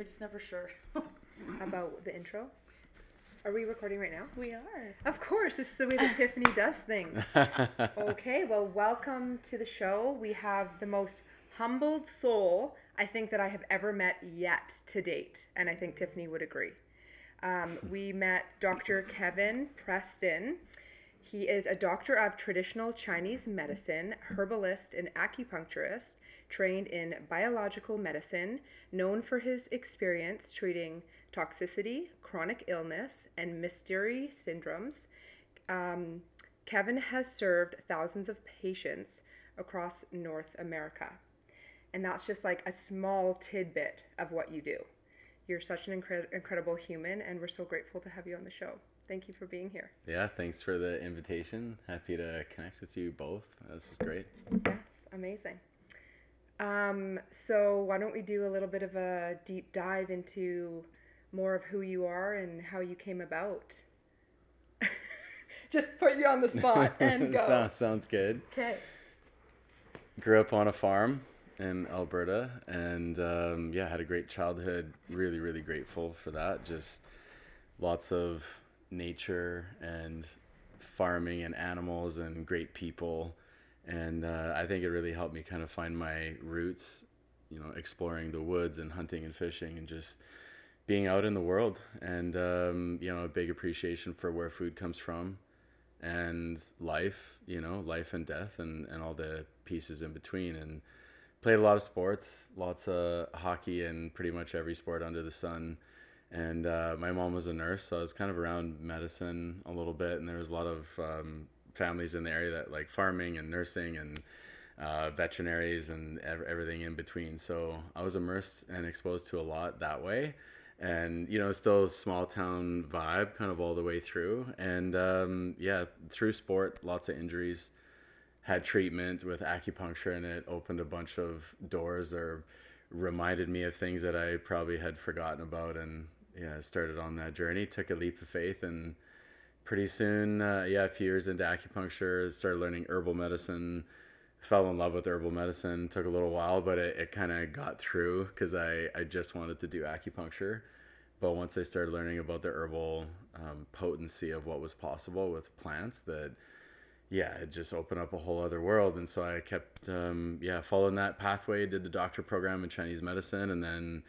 We're just never sure. about the intro. Are we recording right now? we are. Of course, this is the way that Tiffany does things. Okay, well, welcome to the show. We have the most humbled soul I think that I have ever met yet to date, and I think Tiffany would agree. Um, we met Dr. Kevin Preston. He is a doctor of traditional Chinese medicine, herbalist, and acupuncturist, trained in biological medicine, known for his experience treating toxicity, chronic illness, and mystery syndromes. Um, Kevin has served thousands of patients across North America. And that's just like a small tidbit of what you do. You're such an incre- incredible human, and we're so grateful to have you on the show. Thank you for being here. Yeah, thanks for the invitation. Happy to connect with you both. This is great. Yes, amazing. Um, so, why don't we do a little bit of a deep dive into more of who you are and how you came about? Just put you on the spot and go. So- sounds good. Okay. Grew up on a farm in Alberta and um, yeah, had a great childhood. Really, really grateful for that. Just lots of nature and farming and animals and great people. And uh, I think it really helped me kind of find my roots, you know, exploring the woods and hunting and fishing and just being out in the world. And, um, you know, a big appreciation for where food comes from and life, you know, life and death and, and all the pieces in between. And played a lot of sports, lots of hockey and pretty much every sport under the sun. And uh, my mom was a nurse, so I was kind of around medicine a little bit. And there was a lot of um, families in the area that like farming and nursing and uh, veterinaries and ev- everything in between. So I was immersed and exposed to a lot that way. And you know, still small town vibe, kind of all the way through. And um, yeah, through sport, lots of injuries had treatment with acupuncture and it opened a bunch of doors or reminded me of things that I probably had forgotten about and yeah started on that journey took a leap of faith and pretty soon uh, yeah a few years into acupuncture started learning herbal medicine. Fell in love with herbal medicine. Took a little while but it, it kind of got through because I, I just wanted to do acupuncture. But once I started learning about the herbal um, potency of what was possible with plants that yeah, it just opened up a whole other world. And so I kept, um, yeah, following that pathway, did the doctor program in Chinese medicine, and then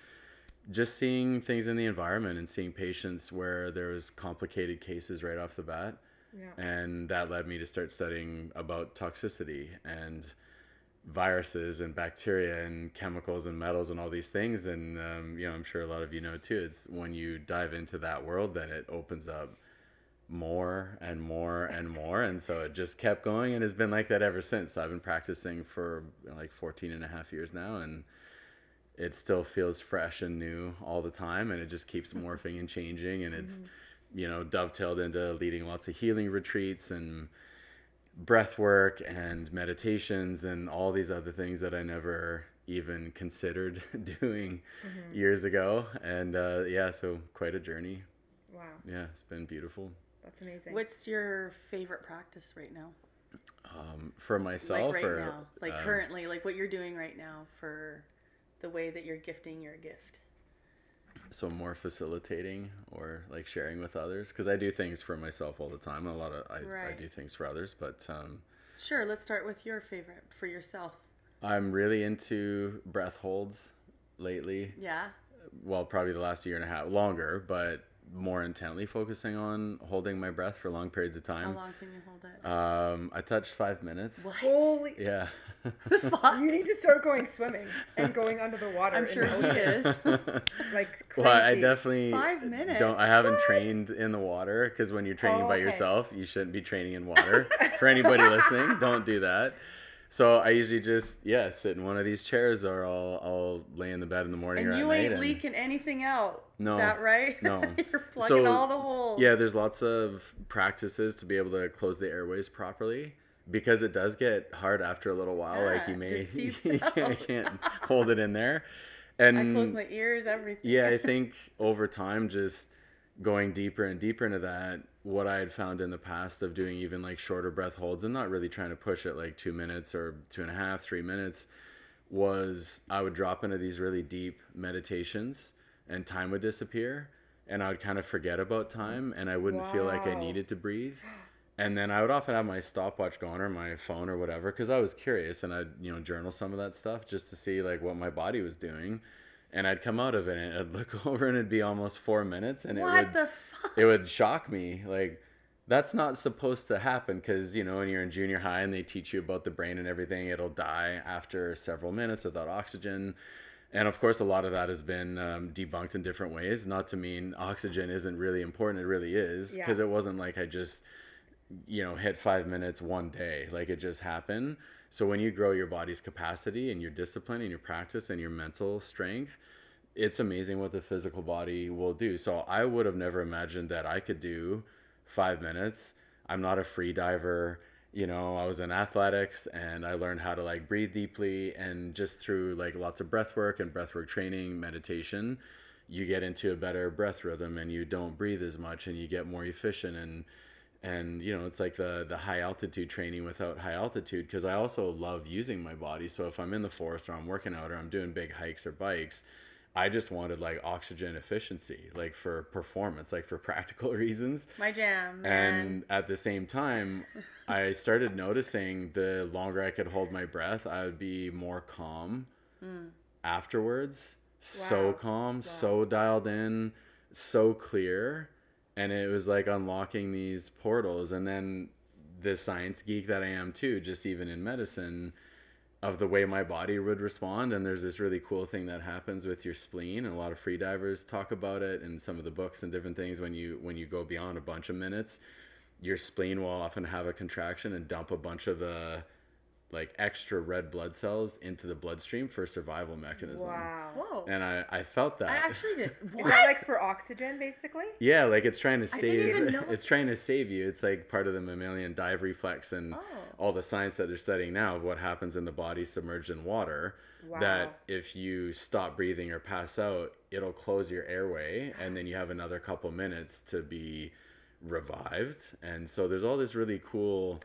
just seeing things in the environment and seeing patients where there was complicated cases right off the bat. Yeah. And that led me to start studying about toxicity and viruses and bacteria and chemicals and metals and all these things. And, um, you know, I'm sure a lot of you know too, it's when you dive into that world, then it opens up more and more and more and so it just kept going and has been like that ever since i've been practicing for like 14 and a half years now and it still feels fresh and new all the time and it just keeps morphing and changing and it's you know dovetailed into leading lots of healing retreats and breath work and meditations and all these other things that i never even considered doing years ago. And uh, yeah so quite a journey. Wow, yeah it's been beautiful. That's amazing. What's your favorite practice right now? um, for myself like right or now, like um, currently, like what you're doing right now for the way that you're gifting your gift. so more facilitating or like sharing with others because i do things for myself all the time a lot of i, I do things for others but um, Sure, let's start with your favorite for yourself. i'm really into breath holds lately Yeah. well probably the last year and a half longer but more intently focusing on holding my breath for long periods of time. How long can you hold it? um, i touched five minutes what? Holy, yeah Fuck. you need to start going swimming and going under the water. I'm sure the he is. Like crazy. Well, I definitely Five minutes? don't. I haven't What? trained in the water because when you're training Oh, by okay. yourself, you shouldn't be training in water. For anybody listening, don't do that. So I usually just yeah sit in one of these chairs, or I'll I'll lay in the bed in the morning And or you at night. ain't and- leaking anything out. No, Is that right? no. You're plugging So, all the holes. Yeah, there's lots of practices to be able to close the airways properly because it does get hard after a little while. Yeah, like you may you can't, can't hold it in there. And I close my ears, everything. yeah, I think over time, just going deeper and deeper into that, what I had found in the past of doing even like shorter breath holds and not really trying to push it like two minutes or two and a half, three minutes, was I would drop into these really deep meditations and time would disappear and I would kind of forget about time and I wouldn't feel like I needed to breathe. And then I would often have my stopwatch going or my phone or whatever because I was curious and I'd, you know, journal some of that stuff just to see like what my body was doing. And I'd come out of it and I'd look over and it'd be almost four minutes and it would it would shock me like that's not supposed to happen because you know when you're in junior high and they teach you about the brain and everything it'll die after several minutes without oxygen. And of course a lot of that has been um, debunked in different ways not to mean oxygen isn't really important it really is because Yeah. it wasn't like i just you know hit five minutes one day like it just happened so when you grow your body's capacity and your discipline and your practice and your mental strength it's amazing what the physical body will do. So i would have never imagined that i could do five minutes. I'm not a free diver. You know i was in athletics and i learned how to like breathe deeply and just through like lots of breath work and breath work training meditation you get into a better breath rhythm and you don't breathe as much and you get more efficient and and you know it's like the the high altitude training without high altitude because i also love using my body. So if i'm in the forest or i'm working out or i'm doing big hikes or bikes i just wanted like oxygen efficiency like for performance like for practical reasons. My jam, man. and at the same time i started noticing the longer i could hold my breath i would be more calm mm. afterwards. So Wow. calm so dialed in so clear and it was like unlocking these portals and then the science geek that i am too just even in medicine of the way my body would respond and there's this really cool thing that happens with your spleen and a lot of free divers talk about it in some of the books and different things when you when you go beyond a bunch of minutes. Your spleen will often have a contraction and dump a bunch of the like extra red blood cells into the bloodstream for survival mechanism Wow. Whoa. and i i felt that I actually did. Is that like for oxygen, basically? yeah like it's trying to didn't save even know- it's trying to save you it's like part of the mammalian dive reflex and Oh. all the science that they're studying now of what happens in the body submerged in water Wow. that if you stop breathing or pass out it'll close your airway and then you have another couple minutes to be revived and so there's all this really cool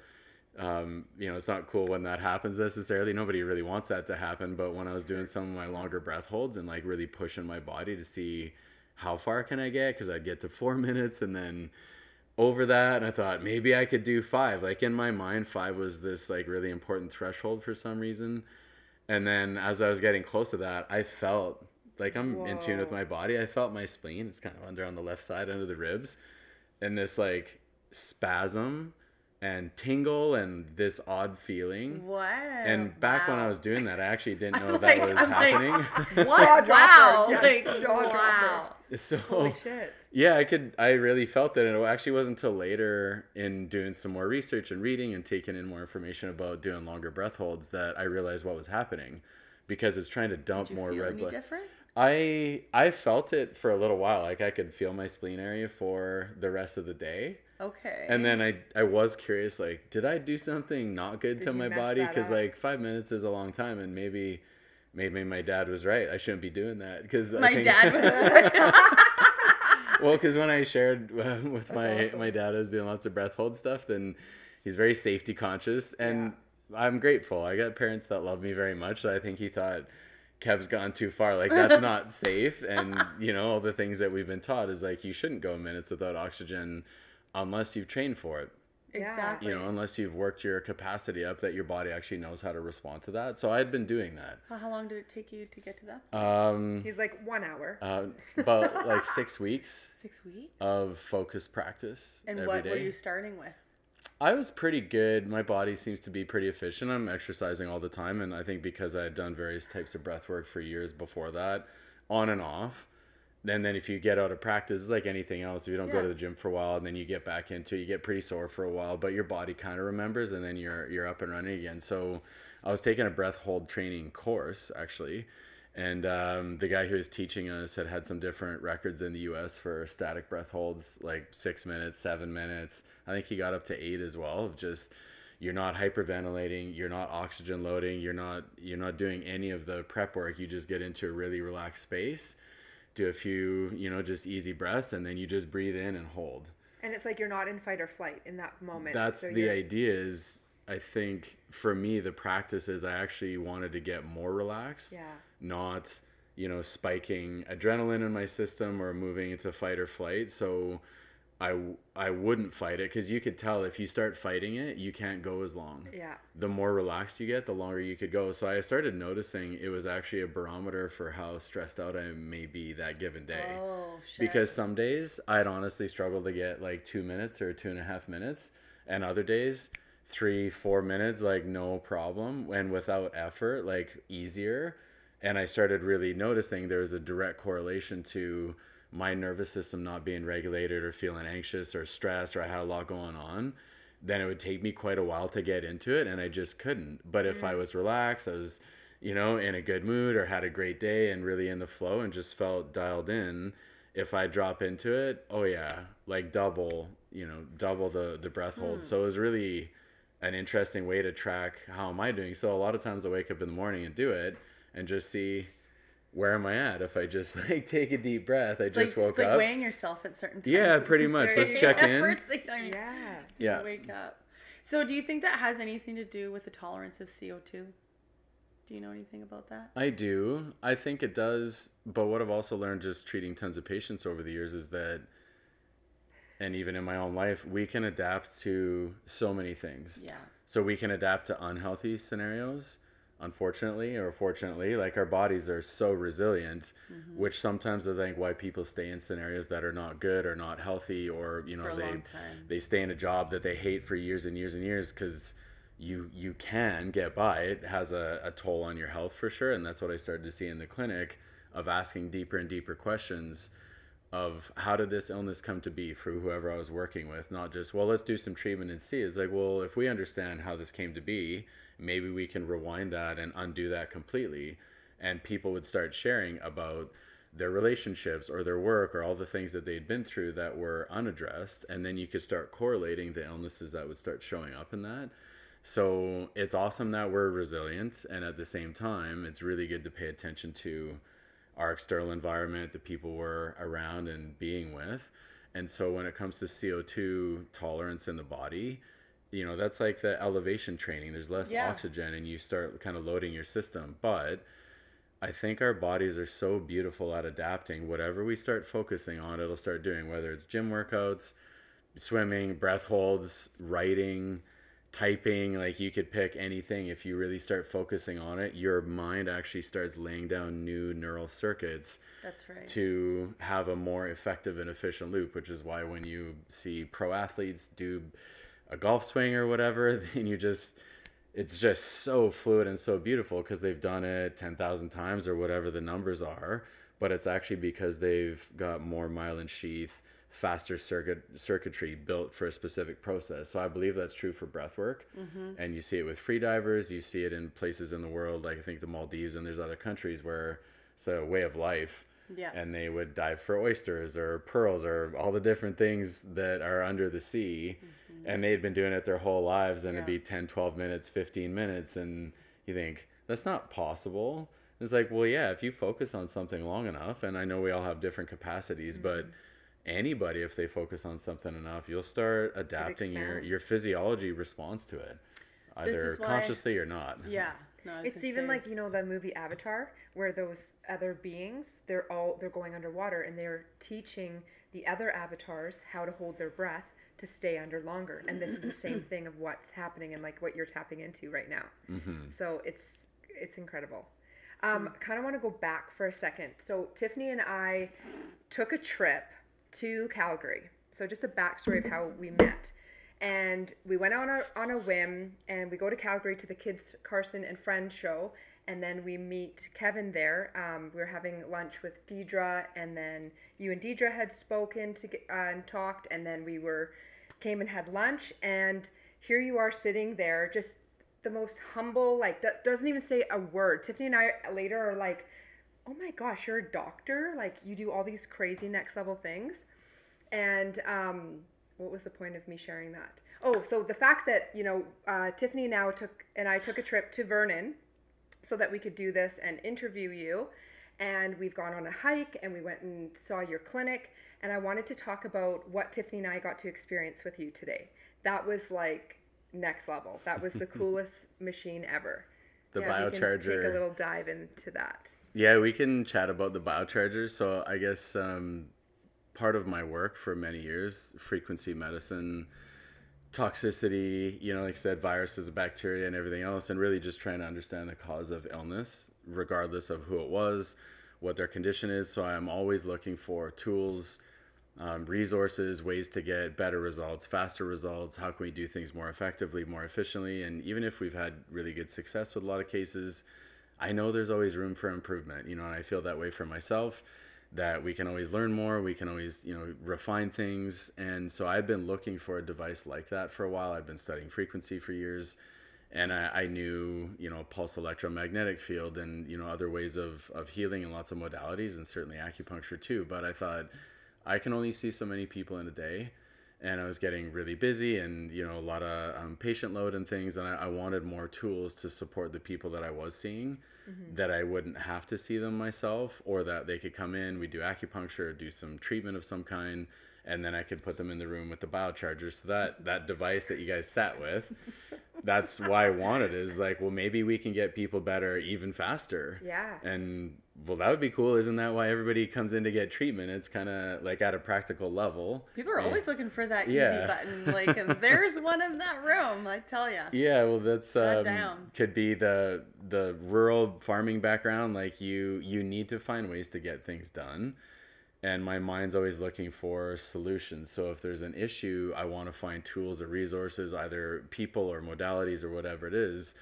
um, you know it's not cool when that happens necessarily. Nobody really wants that to happen but when i was doing some of my longer breath holds and like really pushing my body to see how far can i get because i'd get to four minutes and then over that and i thought maybe i could do five. Like in my mind five was this like really important threshold for some reason. And then as i was getting close to that i felt like i'm in tune with my body. I felt my spleen it's kind of under on the left side under the ribs. And this like spasm and tingle and this odd feeling What? and back when i was doing that i actually didn't know I'm that was I'm like, happening What? Jaw dropper, wow. yes, Like, jaw dropper. wow. so Holy shit. yeah, I could. I really felt it, and it actually wasn't until later in doing some more research and reading and taking in more information about doing longer breath holds that I realized what was happening, because it's trying to dump Did you more feel red any blood. different? I I felt it for a little while, like I could feel my spleen area for the rest of the day, Okay. and then I I was curious, like, did I do something not good Did to my body? Because like five minutes is a long time, and maybe. Maybe my dad was right. I shouldn't be doing that because My dad was right. well, because when I shared uh, with my awesome. my dad, I was doing lots of breath hold stuff. Then he's very safety conscious, and I'm grateful. I got parents that love me very much. So I think he thought Kev's gone too far. Like that's not safe, and you know all the things that we've been taught is like you shouldn't go minutes without oxygen unless you've trained for it. Exactly. You know, unless you've worked your capacity up that your body actually knows how to respond to that. So I had been doing that. Well, how long did it take you to get to that? Um, He's like one hour. uh, about like six weeks Six weeks. of focused practice And every what were you starting with? I was pretty good. My body seems to be pretty efficient. I'm exercising all the time, and I think because I had done various types of breath work for years before that, on and off. And then if you get out of practice, it's like anything else. If you don't go to the gym for a while, and then you get back into it, you get pretty sore for a while, but your body kind of remembers, and then you're you're up and running again. So I was taking a breath hold training course actually, and um, the guy who was teaching us had had some different records in the U.S. for static breath holds, like six minutes, seven minutes. I think he got up to eight as well. Of just you're not hyperventilating, you're not oxygen loading, you're not you're not doing any of the prep work. You just get into a really relaxed space, do a few you know just easy breaths, and then you just breathe in and hold. And it's like you're not in fight or flight in that moment. That's so the you're- idea. Is I think for me the practice is I actually wanted to get more relaxed Yeah. not you know, spiking adrenaline in my system or moving into fight or flight. So I, I wouldn't fight it because you could tell if you start fighting it, you can't go as long. Yeah. The more relaxed you get, the longer you could go. So I started noticing it was actually a barometer for how stressed out I may be that given day. Oh shit. Because some days I'd honestly struggle to get like two minutes or two and a half minutes, and other days three, four minutes, like no problem, and without effort, like easier. And I started really noticing there was a direct correlation to my nervous system not being regulated or feeling anxious or stressed or I had a lot going on. Then it would take me quite a while to get into it, and I just couldn't. But if I mm. was relaxed, I was, you know, in a good mood or had a great day and really in the flow and just felt dialed in if I drop into it, oh yeah, like double, you know, double the the breath hold. Hmm. So it was really an interesting way to track how am I doing. So a lot of times I wake up in the morning and do it and just see where am I at if I just like take a deep breath. I it's just like, woke it's like up. weighing yourself at certain times. Yeah, pretty much. There Let's check in. First thing I Yeah. Yeah. wake up. So do you think that has anything to do with the tolerance of CO2? Do you know anything about that? I do. I think it does. But what I've also learned just treating tons of patients over the years is that, and even in my own life, we can adapt to so many things. Yeah. So we can adapt to unhealthy scenarios, unfortunately or fortunately. Like our bodies are so resilient, Mm-hmm. which sometimes I think why people stay in scenarios that are not good or not healthy, or you know they they stay in a job that they hate for years and years and years because you you can get by. It has a, a toll on your health for sure, and that's what I started to see in the clinic of asking deeper and deeper questions of how did this illness come to be for whoever I was working with, not just, well, let's do some treatment and see. It's like, well, if we understand how this came to be, maybe we can rewind that and undo that completely. And people would start sharing about their relationships or their work or all the things that they'd been through that were unaddressed. And then you could start correlating the illnesses that would start showing up in that. So it's awesome that we're resilient. And at the same time, it's really good to pay attention to our external environment, the people we're around and being with. And so when it comes to CO2 tolerance in the body, you know, that's like the elevation training. There's less Yeah. oxygen and you start kind of loading your system. But I think our bodies are so beautiful at adapting. Whatever we start focusing on, it'll start doing, whether it's gym workouts, swimming, breath holds, writing, typing, like you could pick anything. If you really start focusing on it, your mind actually starts laying down new neural circuits That's right. to have a more effective and efficient loop, which is why when you see pro athletes do a golf swing or whatever, then you just it's just so fluid and so beautiful because they've done it 10,000 times or whatever the numbers are, but it's actually because they've got more myelin sheath, faster circuit circuitry built for a specific process. So I believe that's true for breath work. Mm-hmm. And you see it with free divers, you see it in places in the world like I think the Maldives and there's other countries where it's a way of life Yeah. and they would dive for oysters or pearls or all the different things that are under the sea. And they'd been doing it their whole lives and it'd be 10 12 minutes 15 minutes. And you think that's not possible. It's like well yeah if you focus on something long enough and i know we all have different capacities but anybody if they focus on something enough you'll start adapting your your physiology response to it either consciously or not. Yeah. No, It's even say- like you know the movie Avatar, where those other beings they're all they're going underwater and they're teaching the other avatars how to hold their breath to stay under longer. And this is the same thing of what's happening and like what you're tapping into right now. hmm So it's it's incredible. Um, kind of want to go back for a second. So Tiffany and I took a trip to Calgary. So just a backstory of how we met. And we went on a on a whim, and we go to Calgary to the Kids Carson and friend show, and then we meet Kevin there. Um, we were having lunch with Deidre, and then you and Deidre had spoken to get, uh, and talked, and then we were came and had lunch, and here you are sitting there, just the most humble, like doesn't even say a word. Tiffany and I later are like, "Oh my gosh, you're a doctor! Like you do all these crazy next level things." And um, what was the point of me sharing that? Oh, so the fact that you know uh, Tiffany now took and I took a trip to Vernon so that we could do this and interview you. And we've gone on a hike and we went and saw your clinic. And I wanted to talk about what Tiffany and I got to experience with you today. That was like next level. That was the coolest machine ever. the Yeah, biocharger Take a little dive into that. Yeah, we can chat about the biochargers. So I guess um, part of my work for many years, frequency medicine, toxicity, you know, like I said, viruses, bacteria, and everything else, and really just trying to understand the cause of illness, regardless of who it was, what their condition is. So I'm always looking for tools, um, resources, ways to get better results, faster results. How can we do things more effectively, more efficiently? And even if we've had really good success with a lot of cases, I know there's always room for improvement, you know, and I feel that way for myself that we can always learn more, we can always, you know, refine things. And so I've been looking for a device like that for a while. I've been studying frequency for years and I, I knew, you know, pulse electromagnetic field and, you know, other ways of, of healing and lots of modalities and certainly acupuncture too. But I thought I can only see so many people in a day and I was getting really busy and you know a lot of um, patient load and things and I, I, wanted more tools to support the people that I was seeing mm-hmm. that I wouldn't have to see them myself or that they could come in we do acupuncture do some treatment of some kind and then I could put them in the room with the biocharger. So that that device that you guys sat with that's why I wanted is like well maybe we can get people better even faster. Yeah. And well, that would be cool. Isn't that why everybody comes in to get treatment? It's kind of like at a practical level. People are yeah. always looking for that yeah. easy button. Like, and there's one in that room. I tell you. Yeah, well, that's um, could be the the rural farming background. Like, you you need to find ways to get things done, and my mind's always looking for solutions. So if there's an issue, I want to find tools or resources, either people or modalities or whatever it is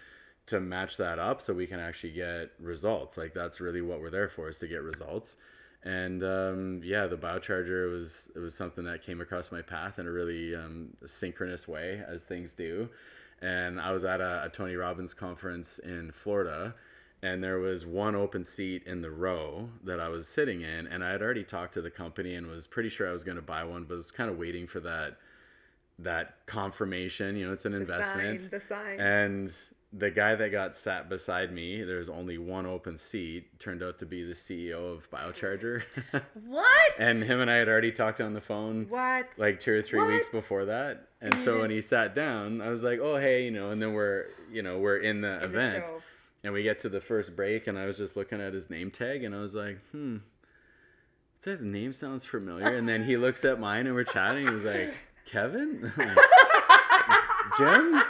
to match that up so we can actually get results. Like that's really what we're there for is to get results. And um, yeah, the biocharger was it was something that came across my path in a really um, synchronous way, as things do. And I was at a, a Tony Robbins conference in Florida, and there was one open seat in the row that I was sitting in, and I had already talked to the company and was pretty sure I was going to buy one, but was kind of waiting for that that confirmation. You know, it's an the investment. Sign, the sign. And the guy that got sat beside me, there's only one open seat, turned out to be the CEO of Biocharger. what? and him and I had already talked on the phone. What? Like two or three what? weeks before that. And so when he sat down, I was like, "Oh, hey, you know." And then we're, you know, we're in the in event, the and we get to the first break, and I was just looking at his name tag, and I was like, "Hmm, that name sounds familiar." And then he looks at mine, and we're chatting. He was like, "Kevin, Jim."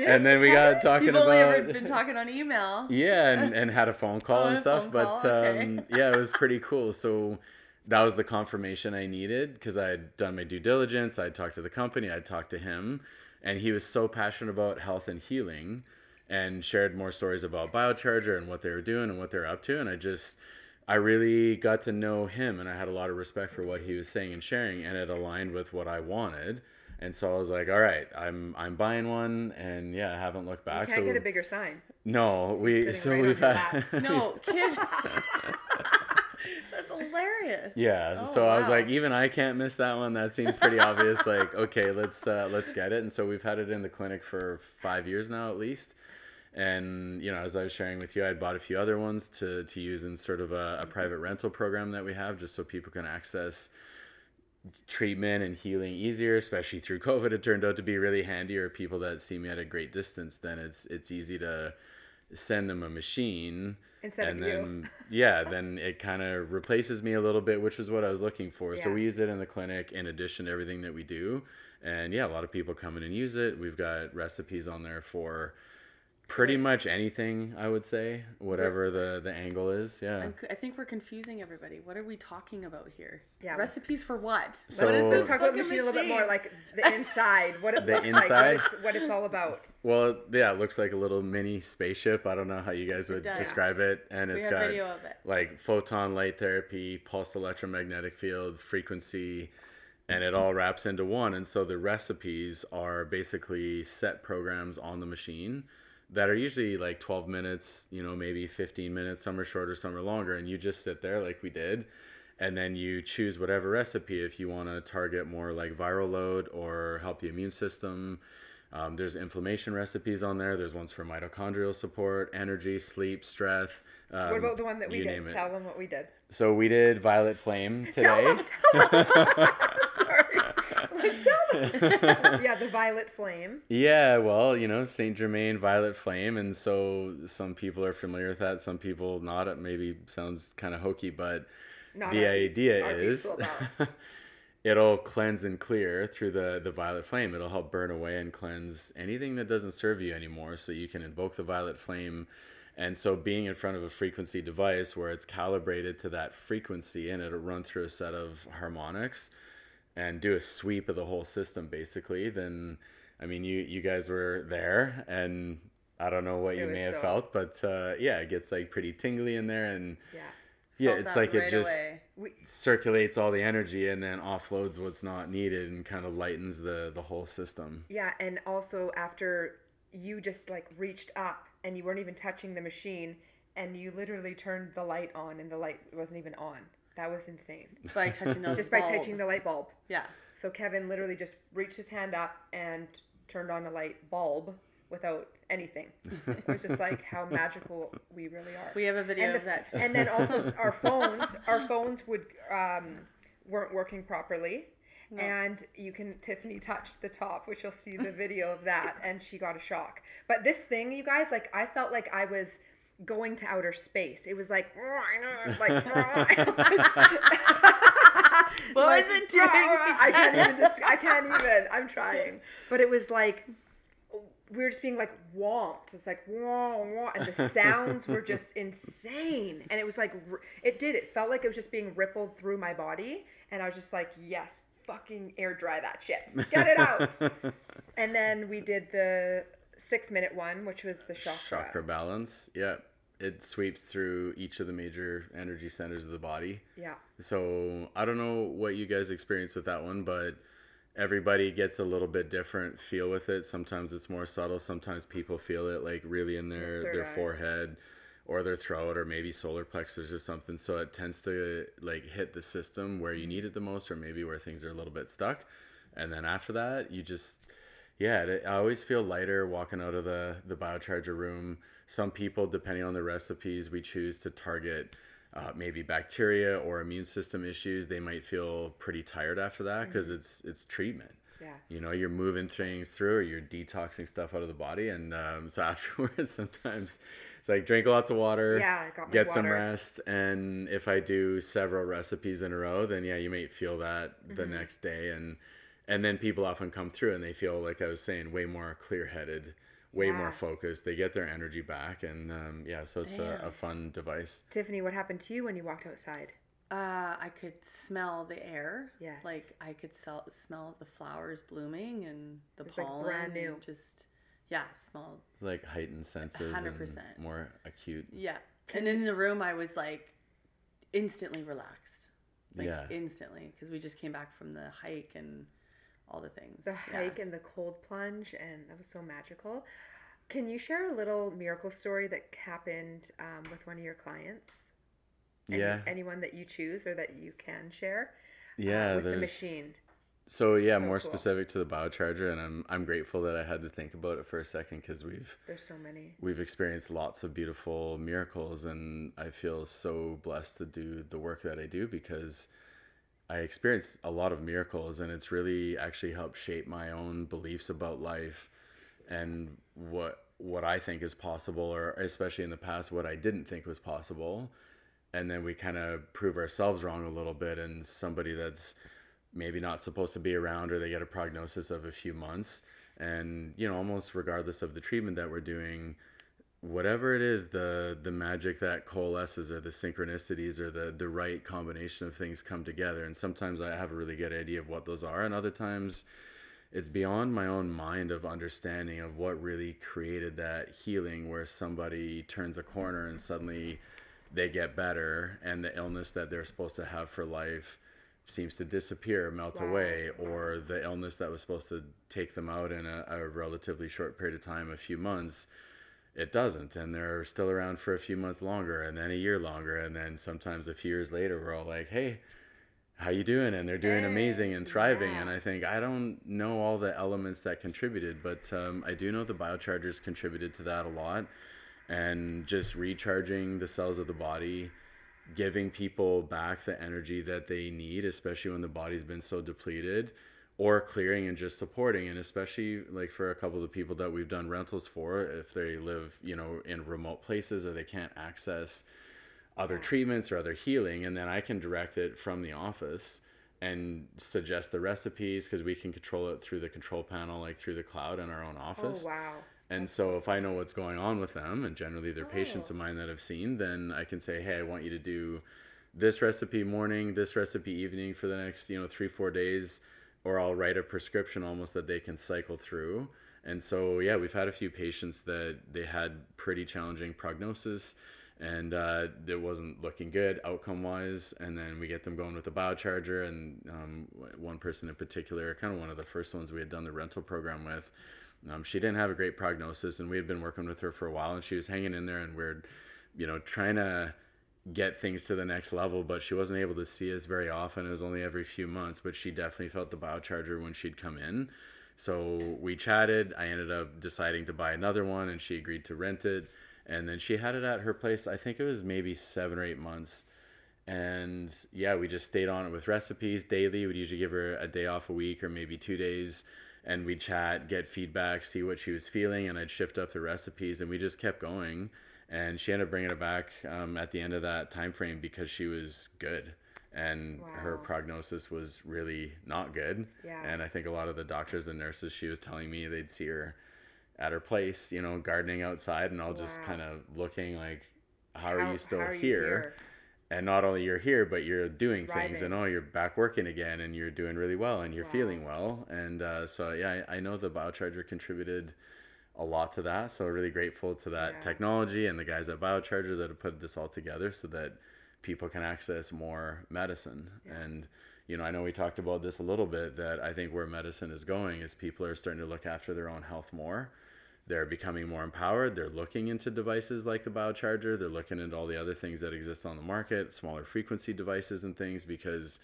And then we got talking You've about. Only ever been talking on email. Yeah, and, and had a phone call oh, and stuff, but okay. um, yeah, it was pretty cool. So that was the confirmation I needed because I had done my due diligence. I had talked to the company. I had talked to him, and he was so passionate about health and healing, and shared more stories about Biocharger and what they were doing and what they're up to. And I just, I really got to know him, and I had a lot of respect for what he was saying and sharing, and it aligned with what I wanted and so I was like, all right, I'm I'm buying one, and yeah, I haven't looked back. You can't so get a bigger sign. No, we so right we've had no kid. That's hilarious. Yeah, oh, so wow. I was like, even I can't miss that one. That seems pretty obvious. Like, okay, let's uh, let's get it. And so we've had it in the clinic for five years now, at least. And you know, as I was sharing with you, I had bought a few other ones to to use in sort of a, a private rental program that we have, just so people can access treatment and healing easier, especially through COVID. It turned out to be really handy. Or people that see me at a great distance, then it's it's easy to send them a machine. Instead and of then you. yeah, then it kind of replaces me a little bit, which is what I was looking for. Yeah. So we use it in the clinic in addition to everything that we do. And yeah, a lot of people come in and use it. We've got recipes on there for pretty much anything i would say whatever the the angle is yeah. I think we're confusing everybody. What are we talking about here? Yeah recipes for what? So what is, let's talk about the machine, machine, a little bit more like the inside. What it the looks inside? like what it's, what it's all about. Well yeah it looks like a little mini spaceship. I don't know how you guys would it describe it. And we it's got it. like photon light therapy pulse electromagnetic field frequency and it all wraps into one. And so the recipes are basically set programs on the machine that are usually like 12 minutes, you know, maybe 15 minutes. Some are shorter, some are longer. And you just sit there like we did. And then you choose whatever recipe if you want to target more like viral load or help the immune system. Um, there's inflammation recipes on there. There's ones for mitochondrial support, energy, sleep, stress. Um, what about the one that we did? Tell them what we did. So we did Violet Flame today. Tell them, tell them. Sorry. like, tell them. yeah, the violet flame. Yeah, well, you know, Saint Germain Violet Flame, and so some people are familiar with that. Some people not. It maybe sounds kind of hokey, but Not the idea is it'll cleanse and clear through the the violet flame. It'll help burn away and cleanse anything that doesn't serve you anymore. So you can invoke the violet flame. And so being in front of a frequency device where it's calibrated to that frequency and it'll run through a set of harmonics and do a sweep of the whole system basically, then I mean you you guys were there and I don't know what It you may have felt, but uh, yeah, it gets like pretty tingly in there and Yeah. yeah, Felt it's like it just. We, circulates all the energy and then offloads what's not needed and kind of lightens the the whole system. yeah, and also after you just like reached up and you weren't even touching the machine and you literally turned the light on and the light wasn't even on. That was insane. By touching the Just by bulb. touching the light bulb. Yeah. So Kevin literally just reached his hand up and turned on a light bulb without anything. It was just like how magical we really are. We have a video and, of the- that. and then also our phones, our phones would um, weren't working properly. And you can Tiffany touched the top, which you'll see the video of that, and she got a shock. But this thing, you guys, like I felt like I was going to outer space. It was like like What like, was it doing? I can't even. Dis- I can't even. I'm trying. But it was like we were just being like whomped. It's like wah wah, and the sounds were just insane. And it was like it did. It felt like it was just being rippled through my body, and I was just like, yes, fucking air dry that shit. Get it out. and then we did the six minute one, which was the chakra. Chakra balance, yeah. It sweeps through each of the major energy centers of the body. Yeah. So I don't know what you guys experience with that one, but everybody gets a little bit different feel with it. Sometimes it's more subtle. Sometimes people feel it like really in their third their forehead or their throat or maybe solar plexus or something. So it tends to like hit the system where you need it the most or maybe where things are a little bit stuck. And then after that, you just yeah, I always feel lighter walking out of the the biocharger room. Some people, depending on the recipes, we choose to target uh, maybe bacteria or immune system issues. They might feel pretty tired after that because it's it's treatment. Yeah. You know, you're moving things through, or you're detoxing stuff out of the body, and um, so afterwards, sometimes it's like drink lots of water, Yeah, I got my get some rest, and if I do several recipes in a row, then yeah, you might feel that the Mm-hmm. next day, and and then people often come through and they feel like I was saying, way more clear-headed, way Yeah. more focused. They get their energy back, and um, yeah, so it's a, a fun device. Tiffany, what happened to you when you walked outside? Uh, I could smell the air. Yes. Like I could sell, smell the flowers blooming and the It's, like, pollen. brand new. And just yeah, smell. Like heightened senses 100%. more acute. Yeah. and in the room, I was like instantly relaxed. Like Yeah. instantly because we just came back from the hike and all the things. the Yeah. hike and the cold plunge, and that was so magical. Can you share a little miracle story that happened um, with one of your clients? Any- Yeah. Anyone that you choose or that you can share? uh, Yeah, with the there's machine. So yeah, So more cool. specific to the biocharger, and I'm I'm grateful that I had to think about it for a second because we've There's so many. we've experienced lots of beautiful miracles, and I feel so blessed to do the work that I do because I experienced a lot of miracles, and it's really actually helped shape my own beliefs about life and what what I think is possible, or especially in the past, what I didn't think was possible. And then we kind of prove ourselves wrong a little bit, and somebody that's maybe not supposed to be around or they get a prognosis of a few months and you know almost regardless of the treatment that we're doing whatever it is the the magic that coalesces or the synchronicities or the the right combination of things come together and sometimes i have a really good idea of what those are and other times it's beyond my own mind of understanding of what really created that healing where somebody turns a corner and suddenly they get better and the illness that they're supposed to have for life seems to disappear, melt Wow. away, or the illness that was supposed to take them out in a, a relatively short period of time, a few months, it doesn't, and they're still around for a few months longer, and then a year longer, and then sometimes a few years later, we're all like, "Hey, how you doing?" And they're doing amazing and thriving. And. I think I don't know all the elements that contributed, but um, I do know the biochargers contributed to that a lot, and just recharging the cells of the body giving people back the energy that they need, especially when the body's been so depleted, or clearing and just supporting and especially like for a couple of the people that we've done rentals for if they live you know in remote places or they can't access other mm. treatments or other healing and then i can direct it from the office and suggest the recipes because we can control it through the control panel like through the cloud in our own oh, office. Oh wow. and so if I know what's going on with them, and generally they're patients oh. of mine that I've seen, then I can say, hey, I want you to do this recipe morning, this recipe evening for the next, you know, three, four days, or I'll write a prescription almost that they can cycle through. And so, yeah, we've had a few patients that they had pretty challenging prognosis and uh, it wasn't looking good outcome wise. And then we get them going with the biocharger. And um, one person in particular, kind of one of the first ones we had done the rental program with, um, she didn't have a great prognosis, and we had been working with her for a while, and she was hanging in there, and we're, you know, trying to get things to the next level, but she wasn't able to see us very often. It was only every few months, but she definitely felt the biocharger when she'd come in. So we chatted. I ended up deciding to buy another one, and she agreed to rent it. And then she had it at her place. I think it was maybe seven or eight months. And yeah, we just stayed on it with recipes daily. We'd usually give her a day off a week or maybe two days and we'd chat, get feedback, see what she was feeling, and I'd shift up the recipes, and we just kept going. And she ended up bringing it back um, at the end of that time frame because she was good, and her prognosis was really not good. Yeah. And I think a lot of the doctors and nurses, she was telling me they'd see her at her place, you know, gardening outside, and all just Wow. kind of looking like, "How, are you still how are you here? and not only you're here but you're doing things and oh you're back working again and you're doing really well and you're Wow. feeling well and uh, so yeah I, I know the biocharger contributed a lot to that so really grateful to that Yeah. technology and the guys at biocharger that have put this all together so that people can access more medicine and you know i know we talked about this a little bit that i think where medicine is going is people are starting to look after their own health more they're becoming more empowered. They're looking into devices like the biocharger. They're looking into all the other things that exist on the market, smaller frequency devices and things, because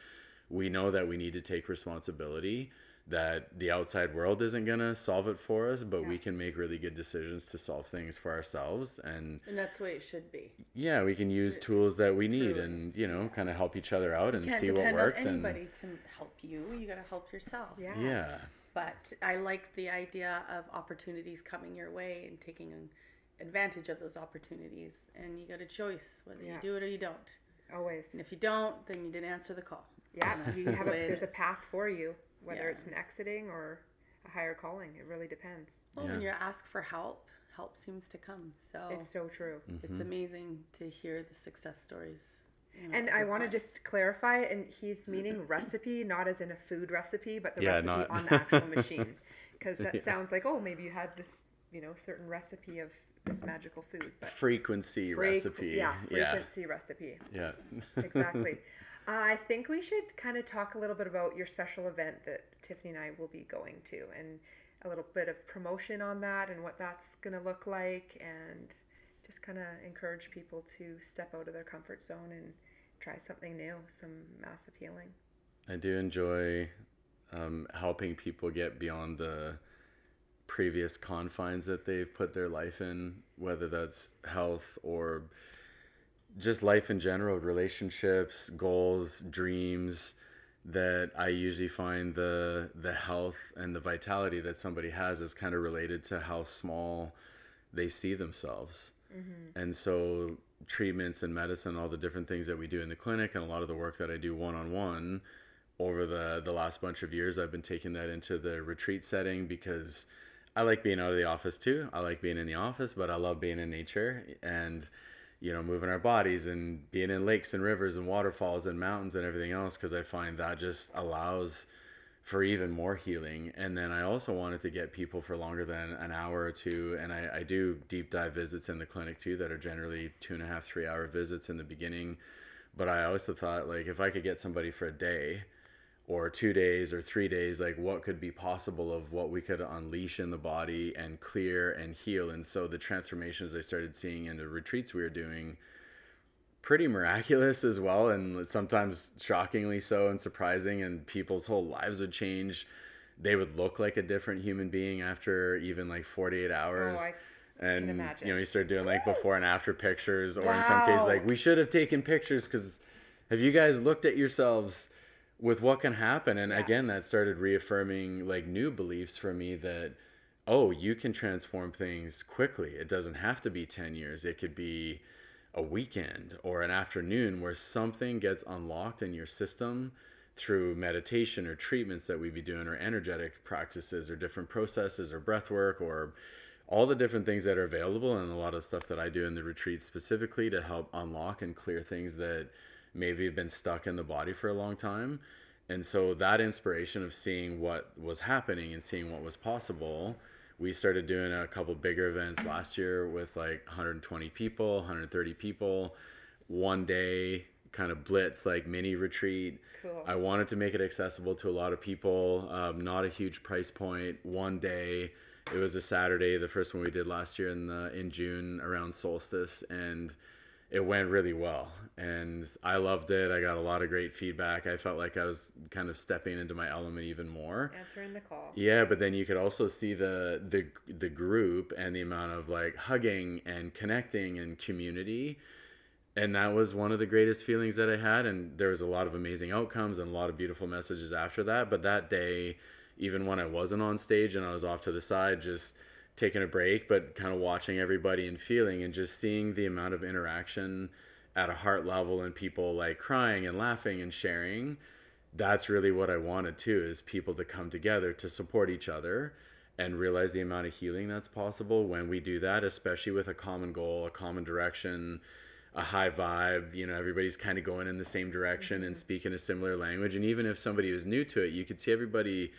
we know that we need to take responsibility. That the outside world isn't going to solve it for us, but we can make really good decisions to solve things for ourselves. And And that's the way it should be. yeah, we can use tools that we need Truly. and, you know, kind of help each other out and see what works. on And anybody to help you. You got to help yourself. Yeah. yeah, But I like the idea of opportunities coming your way and taking advantage of those opportunities. And you got a choice whether Yeah. you do it or you don't. Always. And if you don't, then you didn't answer the call. Yeah. You have a, there's a path for you, whether Yeah. it's an exiting or a higher calling. It really depends. Well, when you ask for help, help seems to come. So It's so true. Mm-hmm. it's amazing to hear the success stories. you know, And I want to just clarify, and he's meaning recipe, not as in a food recipe, but the Yeah, recipe not- on the actual machine. Because that Yeah. sounds like, oh, maybe you had this, you know, certain recipe of this magical food. But frequency freq- recipe. Yeah, yeah, frequency recipe. yeah. Exactly. I think we should kind of talk a little bit about your special event that Tiffany and I will be going to, and a little bit of promotion on that and what that's going to look like, and just kind of encourage people to step out of their comfort zone and try something new, some massive healing. I do enjoy um, helping people get beyond the previous confines that they've put their life in, whether that's health or just life in general, relationships, goals, dreams. That I usually find the the health and the vitality that somebody has is kind of related to how small they see themselves. Mm-hmm. And so treatments and medicine, all the different things that we do in the clinic, and a lot of the work that I do one on one over the the last bunch of years, I've been taking that into the retreat setting because I like being out of the office too. I like being in the office, but I love being in nature and you know moving our bodies and being in lakes and rivers and waterfalls and mountains and everything else because I find that just allows for even more healing. And then I also wanted to get people for longer than an hour or two. And I, I do deep dive visits in the clinic too that are generally two and a half, three hour visits in the beginning. But I also thought like if I could get somebody for a day or two days or three days, like what could be possible of what we could unleash in the body and clear and heal. And so the transformations I started seeing in the retreats we were doing pretty miraculous as well and sometimes shockingly so and surprising and people's whole lives would change. They would look like a different human being after even like 48 hours. Oh, I and you know you start doing like before and after pictures or in some cases like we should have taken pictures because have you guys looked at yourselves with what can happen and Yeah. again that started reaffirming like new beliefs for me that oh you can transform things quickly it doesn't have to be 10 years it could be a weekend or an afternoon where something gets unlocked in your system through meditation or treatments that we'd be doing or energetic practices or different processes or breath work or all the different things that are available and a lot of stuff that I do in the retreat specifically to help unlock and clear things that maybe have been stuck in the body for a long time. And so that inspiration of seeing what was happening and seeing what was possible, we started doing a couple bigger events last year with like 120 people, 130 people, one day kind of blitz like mini retreat. Cool. I wanted to make it accessible to a lot of people, um, not a huge price point, one day. It was a Saturday, the first one we did last year in the in June around solstice, and it went really well. And I loved it. I got a lot of great feedback. I felt like I was kind of stepping into my element even more. Answering the call. Yeah, but then you could also see the the the group and the amount of like hugging and connecting and community. And that was one of the greatest feelings that I had and there was a lot of amazing outcomes and a lot of beautiful messages after that, but that day even when I wasn't on stage and I was off to the side just taking a break but kind of watching everybody and feeling and just seeing the amount of interaction at a heart level and people like crying and laughing and sharing that's really what I wanted too is people to come together to support each other and realize the amount of healing that's possible when we do that, especially with a common goal, a common direction, a high vibe. You know, everybody's kind of going in the same direction and mm-hmm. speaking a similar language. And even if somebody was new to it, you could see everybody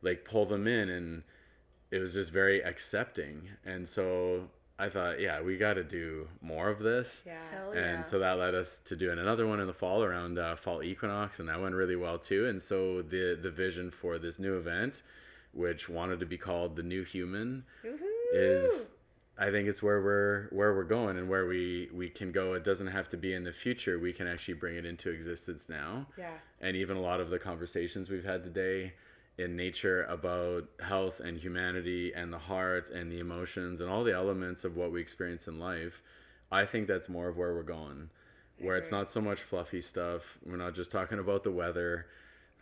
like pull them in and it was just very accepting. And so I thought, yeah, we got to do more of this. Yeah. Hell And yeah. so that led us to doing another one in the fall around uh, fall equinox, and that went really well too. And so the the vision for this new event, which wanted to be called the New Human, Woohoo! is I think it's where we're where we're going and where we we can go. It doesn't have to be in the future. We can actually bring it into existence now. Yeah. And even a lot of the conversations we've had today in nature about health and humanity and the heart and the emotions and all the elements of what we experience in life, I think that's more of where we're going. Where it's not so much fluffy stuff. We're not just talking about the weather.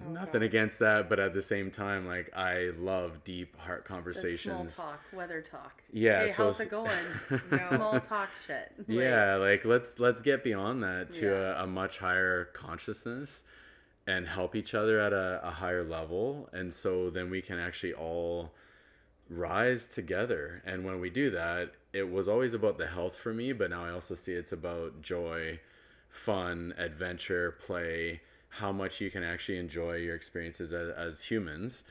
Oh, Nothing God. against that, but at the same time, like I love deep heart The small conversations. talk, weather talk. Yeah, Hey, so how's it going? Small talk shit. Like, yeah like let's let's get beyond that to Yeah. a, a much higher consciousness and help each other at a, a higher level. And so then we can actually all rise together. And when we do that it was always about the health for me but now i also see it's about joy fun adventure play how much you can actually enjoy your experiences as, as humans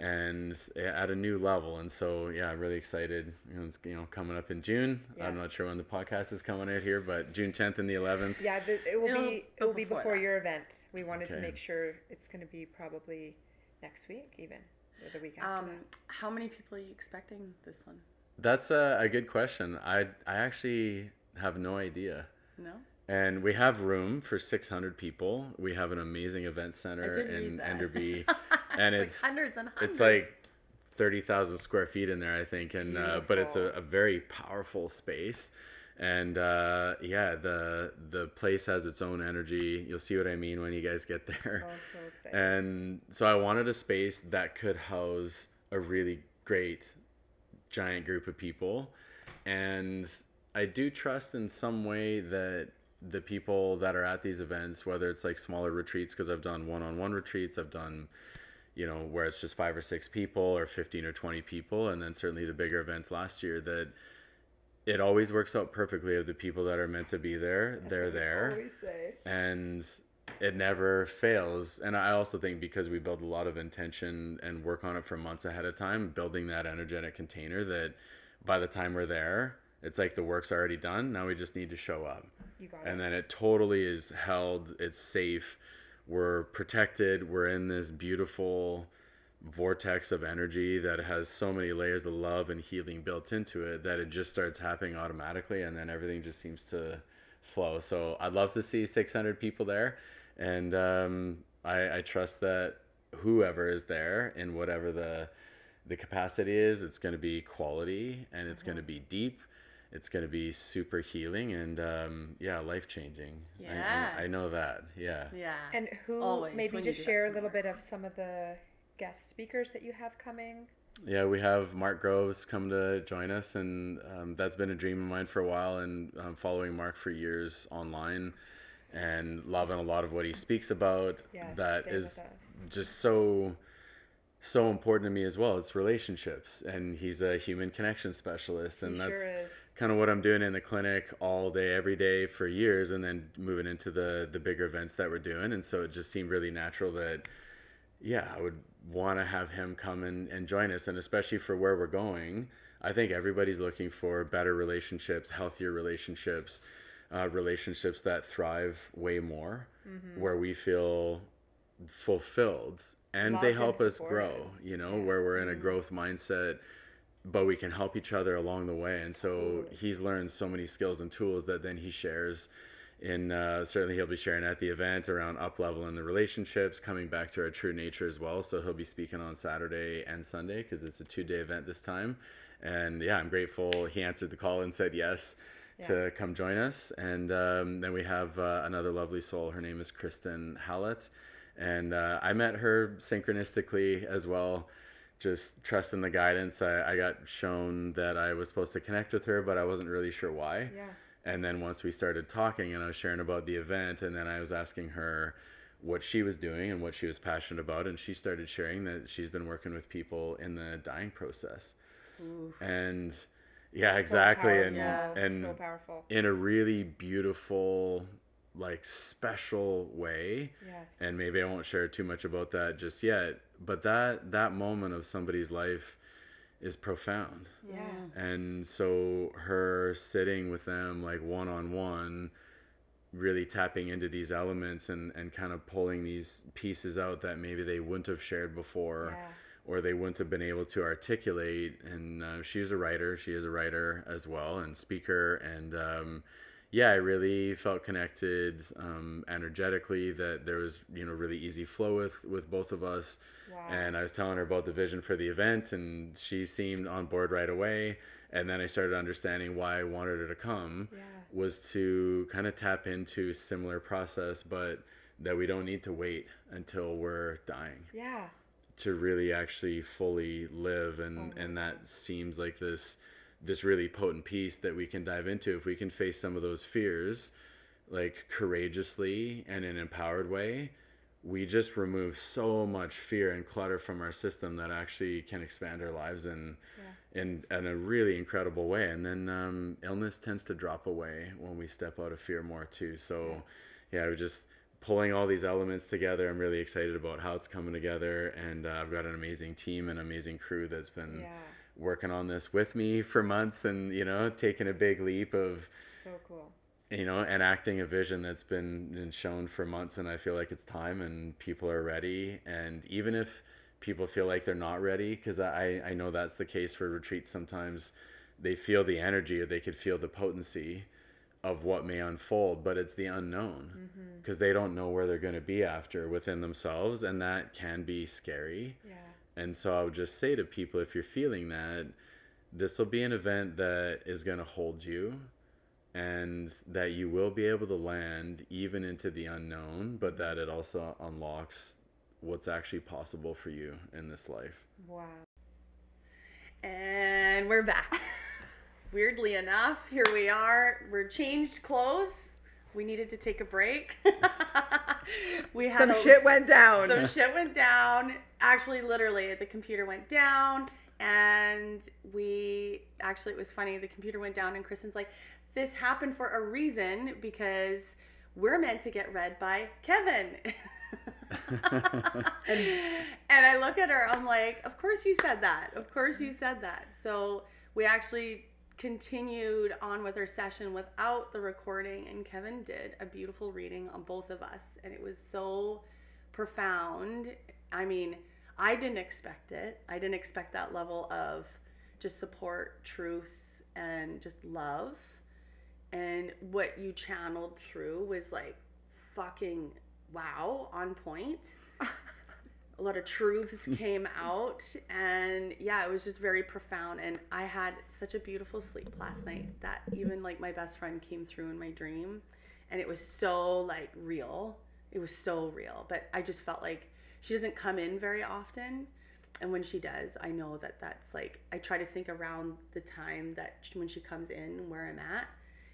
and at a new level and so yeah i'm really excited you know it's you know coming up in june i'm not sure when the podcast is coming out here but june 10th and the 11th Yeah, the, it will It'll be it go will be before before that. your event. We wanted to make sure it's going to be probably next week, even or the week after. Um, how many people are you expecting this one? that's a, a good question i i actually have no idea No. and we have room for 600 people we have an amazing event center in that. enderby It's and like it's hundreds and hundreds. it's like 30,000 square feet in there, I think. And, uh, but it's a, a very powerful space. And, uh, yeah, the, the place has its own energy. You'll see what I mean when you guys get there. oh, I'm so excited. And so I wanted a space that could house a really great giant group of people. And I do trust in some way that the people that are at these events, whether it's like smaller retreats, because I've done one on one retreats, I've done, you know, where it's just five or six people or 15 or 20 people, and then certainly the bigger events last year, that it always works out perfectly of the people that are meant to be there, That's they're there. and it never fails. And i also think because we build a lot of intention and work on it for months ahead of time building that energetic container that by the time we're there it's like the work's already done. Now we just need to show up. You got and it. then it totally is held it's safe we're protected we're in this beautiful vortex of energy that has so many layers of love and healing built into it that it just starts happening automatically and then everything just seems to flow. So i'd love to see 600 people there. And um, I, I trust that whoever is there in whatever the the capacity is it's going to be quality and it's going to be deep it's going to be super healing and um, yeah, life changing. I, I, I, know that. Yeah. Yeah. And who Always maybe when just share a little bit of some of the guest speakers that you have coming. Yeah, we have Mark Groves come to join us, and um, that's been a dream of mine for a while. And um, following Mark for years online, and loving a lot of what he speaks about. Yes, that same is with us. just so so important to me as well. It's relationships, and he's a human connection specialist, and He that's sure is. Kind of what I'm doing in the clinic all day, every day for years, and then moving into the the bigger events that we're doing. And so it just seemed really natural that, yeah, I would want to have him come and, and join us, and especially for where we're going. I think everybody's looking for better relationships, healthier relationships, uh, relationships that thrive way more, Mm-hmm. where we feel fulfilled and they Loved and help us grow, you know, where we're in a growth mindset but we can help each other along the way. And so he's learned so many skills and tools that then he shares. In uh, certainly, he'll be sharing at the event around up leveling the relationships, coming back to our true nature as well. So he'll be speaking on Saturday and Sunday because it's a two day event this time. And yeah, I'm grateful he answered the call and said yes to come join us. And um, then we have uh, another lovely soul. Her name is Kristin Hallett. And uh, I met her synchronistically as well just trusting the guidance. I, I got shown that I was supposed to connect with her, but I wasn't really sure why. Yeah. And then once we started talking and I was sharing about the event, and then I was asking her what she was doing and what she was passionate about, and she started sharing that she's been working with people in the dying process. And yeah, exactly. And powerful, and so powerful. in a really beautiful, like special way Yes. and maybe I won't share too much about that just yet. But that that moment of somebody's life is profound, yeah. and so her sitting with them like one on one, really tapping into these elements and and kind of pulling these pieces out that maybe they wouldn't have shared before. Yeah. Or they wouldn't have been able to articulate. And uh, she's a writer. She is a writer as well and speaker. And um, yeah, I really felt connected um, energetically. That there was you know really easy flow with with both of us. Wow. And I was telling her about the vision for the event, and she seemed on board right away. And then I started understanding why I wanted her to come Yeah. was to kind of tap into similar process, but that we don't need to wait until we're dying Yeah. to really actually fully live and and that seems like this this really potent piece that we can dive into if we can face some of those fears like courageously and in an empowered way we just remove so much fear and clutter from our system that actually can expand our lives in in, in a really incredible way. And then um, illness tends to drop away when we step out of fear more too. So yeah, we're just pulling all these elements together. I'm really excited about how it's coming together, and uh, I've got an amazing team and amazing crew that's been Yeah. Working on this with me for months, and you know, taking a big leap of So cool. you know enacting a vision that's been, been shown for months, and I feel like it's time, and people are ready, and even if people feel like they're not ready, because I I know that's the case for retreats sometimes. They feel the energy, or they could feel the potency of what may unfold, but it's the unknown mm-hmm. because they don't know where they're going to be after within themselves, and that can be scary. Yeah. And so I would just say to people if you're feeling that, this will be an event that is going to hold you and that you will be able to land even into the unknown, but that it also unlocks what's actually possible for you in this life. Wow. And we're back. Weirdly enough, here we are. We're changed clothes. We needed to take a break. we had Some a- shit went down. Some shit went down. Actually, literally, the computer went down, and we actually it was funny. The computer went down, and Kristen's like, "This happened for a reason because we're meant to get read by Kevin." and I look at her, I'm like, Of course you said that. Of course you said that. So we actually continued on with our session without the recording, and Kevin did a beautiful reading on both of us, and it was so profound. I mean, I didn't expect it. I didn't expect that level of just support, truth, and just love. And what you channeled through was like fucking wow, on point. a lot of truths came out and yeah it was just very profound and i had such a beautiful sleep last night that even like my best friend came through in my dream and it was so like real it was so real but i just felt like she doesn't come in very often and when she does i know that that's like i try to think around the time that she, when she comes in where i'm at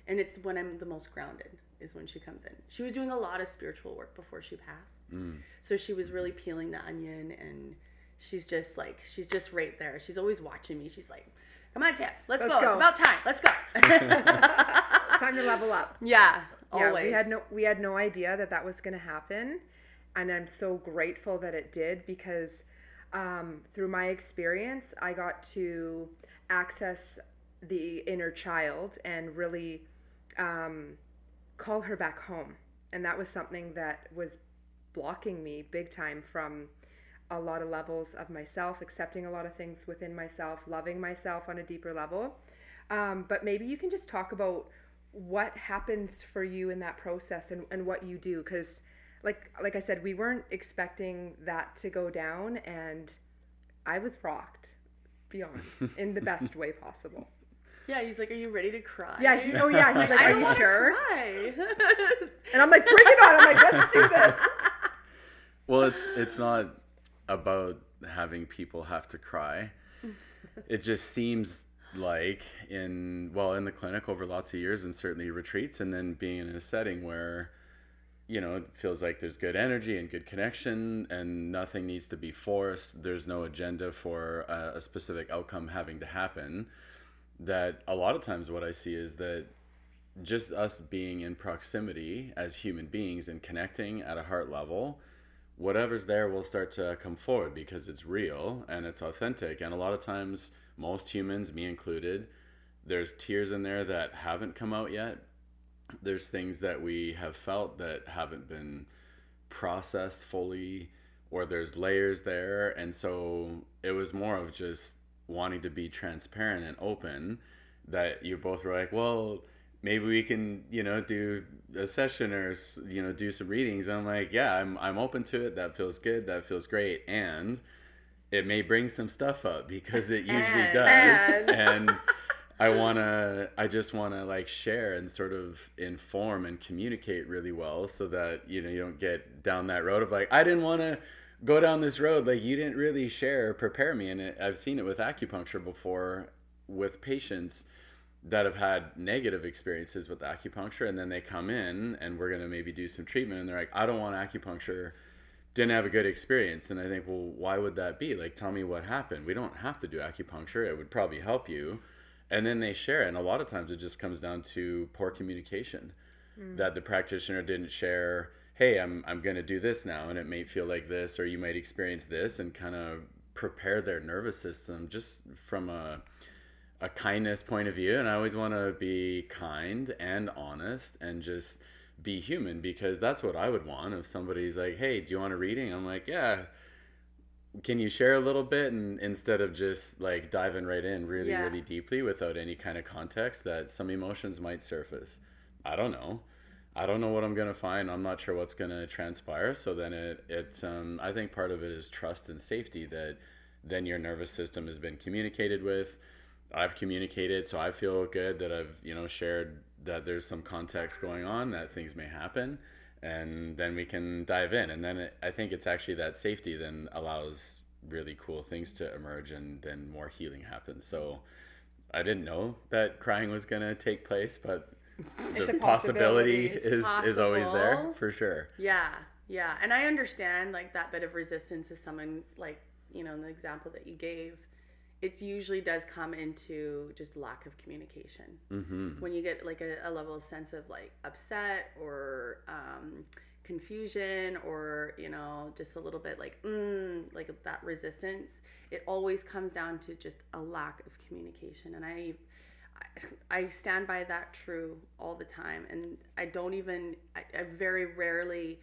and it's when i'm the most grounded is when she comes in she was doing a lot of spiritual work before she passed Mm. so she was really peeling the onion and she's just like she's just right there she's always watching me she's like come on tiff let's, Let's go. go." it's about time let's go It's time to level up. yeah always. Yeah, we had no we had no idea that that was going to happen, and I'm so grateful that it did because um, through my experience, I got to access the inner child and really um, call her back home, and that was something that was blocking me big time from a lot of levels of myself, accepting a lot of things within myself, loving myself on a deeper level. Um, but maybe you can just talk about what happens for you in that process and, and what you do because like like i said we weren't expecting that to go down and i was rocked beyond in the best way possible. Yeah he's like are you ready to cry? Yeah he, oh yeah he's like I are don't you sure? cry. and i'm like bring it on. I'm like let's do this. Well, it's it's not about having people have to cry. It just seems like in well in the clinic over lots of years and certainly retreats and then being in a setting where you know it feels like there's good energy and good connection and nothing needs to be forced there's no agenda for a, a specific outcome having to happen that a lot of times what i see is that just us being in proximity as human beings and connecting at a heart level whatever's there will start to come forward because it's real and it's authentic. And a lot of times, most humans, me included, there's tears in there that haven't come out yet. There's things that we have felt that haven't been processed fully, or there's layers there. And so it was more of just wanting to be transparent and open that you both were like, well, maybe we can you know do a session or you know do some readings. And i'm like yeah i'm, I'm open to it. That feels good. That feels great. And it may bring some stuff up because it usually And- does. And- and i want to i just want to like share and sort of inform and communicate really well so that you know you don't get down that road of like i didn't want to go down this road. Like you didn't really share or prepare me and it, i've seen it with acupuncture before with patients that have had negative experiences with acupuncture and then they come in and we're going to maybe do some treatment and they're like i don't want acupuncture. Didn't have a good experience. And i think well why would that be? Like tell me what happened. We don't have to do acupuncture. It would probably help you and then they share it and a lot of times it just comes down to poor communication. Mm. That the practitioner didn't share hey i'm, I'm going to do this now and it may feel like this or you might experience this and kind of prepare their nervous system just from a a kindness point of view. And i always want to be kind and honest and just be human because that's what i would want if somebody's like hey do you want a reading? I'm like yeah can you share a little bit and instead of just like diving right in really Yeah. really deeply without any kind of context that some emotions might surface? I don't know. I don't know what i'm going to find. I'm not sure what's going to transpire. So then it it um, i think part of it is trust and safety that then your nervous system has been communicated with. I've communicated, so I feel good that I've you know shared that there's some context going on that things may happen, and then we can dive in. And then it, I think it's actually that safety then allows really cool things to emerge, and then more healing happens. So I didn't know that crying was gonna take place, but It's the possibility, possibility. is is always there for sure. Yeah, yeah. And I understand like that bit of resistance is someone like, you know, in the example that you gave, it usually does come into just lack of communication. hmm When you get like a, a level of sense of like upset or um, confusion or, you know, just a little bit like, mm, like that resistance, it always comes down to just a lack of communication. And I, I, I stand by that true all the time. And I don't even, I, I very rarely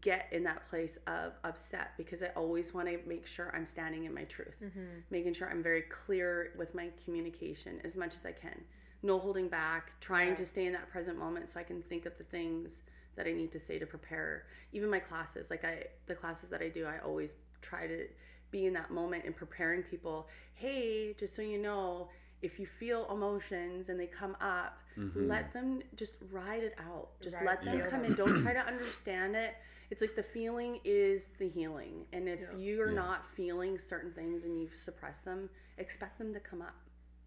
get in that place of upset because I always want to make sure I'm standing in my truth, mm-hmm. making sure I'm very clear with my communication as much as I can. No holding back, trying Yeah. to stay in that present moment so I can think of the things that I need to say to prepare. Even my classes, like I, the classes that I do, I always try to be in that moment and preparing people. Hey, just so you know, if you feel emotions and they come up, Mhm. let them just ride it out. Just Ride let them Yeah. come in. Don't try to understand it. It's like the feeling is the healing. And if Yeah. you're Yeah. not feeling certain things and you've suppressed them, expect them to come up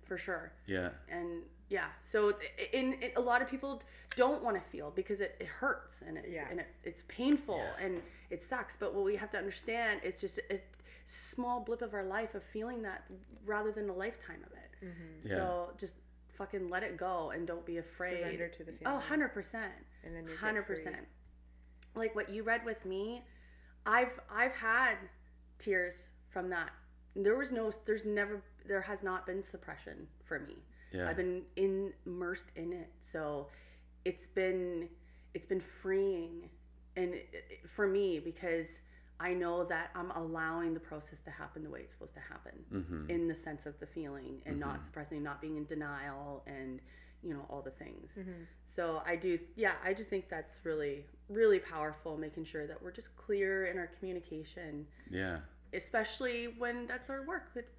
for sure. Yeah. And yeah, so in, in a lot of people don't want to feel because it, it hurts and it Yeah. and it, it's painful Yeah. and it sucks. But what we have to understand, it's just a small blip of our life of feeling that rather than a lifetime of it. Mm-hmm. Yeah. So just fucking let it go and don't be afraid. Surrender to the Oh, 100%. And then you get Hundred free. percent. Like what you read with me, I've I've had tears from that. There was no there's never there has not been suppression for me. Yeah. I've been in, immersed in it. So it's been it's been freeing and it, it- for me because I know that I'm allowing the process to happen the way it's supposed to happen mm-hmm. in the sense of the feeling and not Mhm. suppressing, not being in denial and you know all the things. Mm-hmm. So I do, yeah, I just think that's really, really powerful, making sure that we're just clear in our communication, yeah. especially when that's our work. It-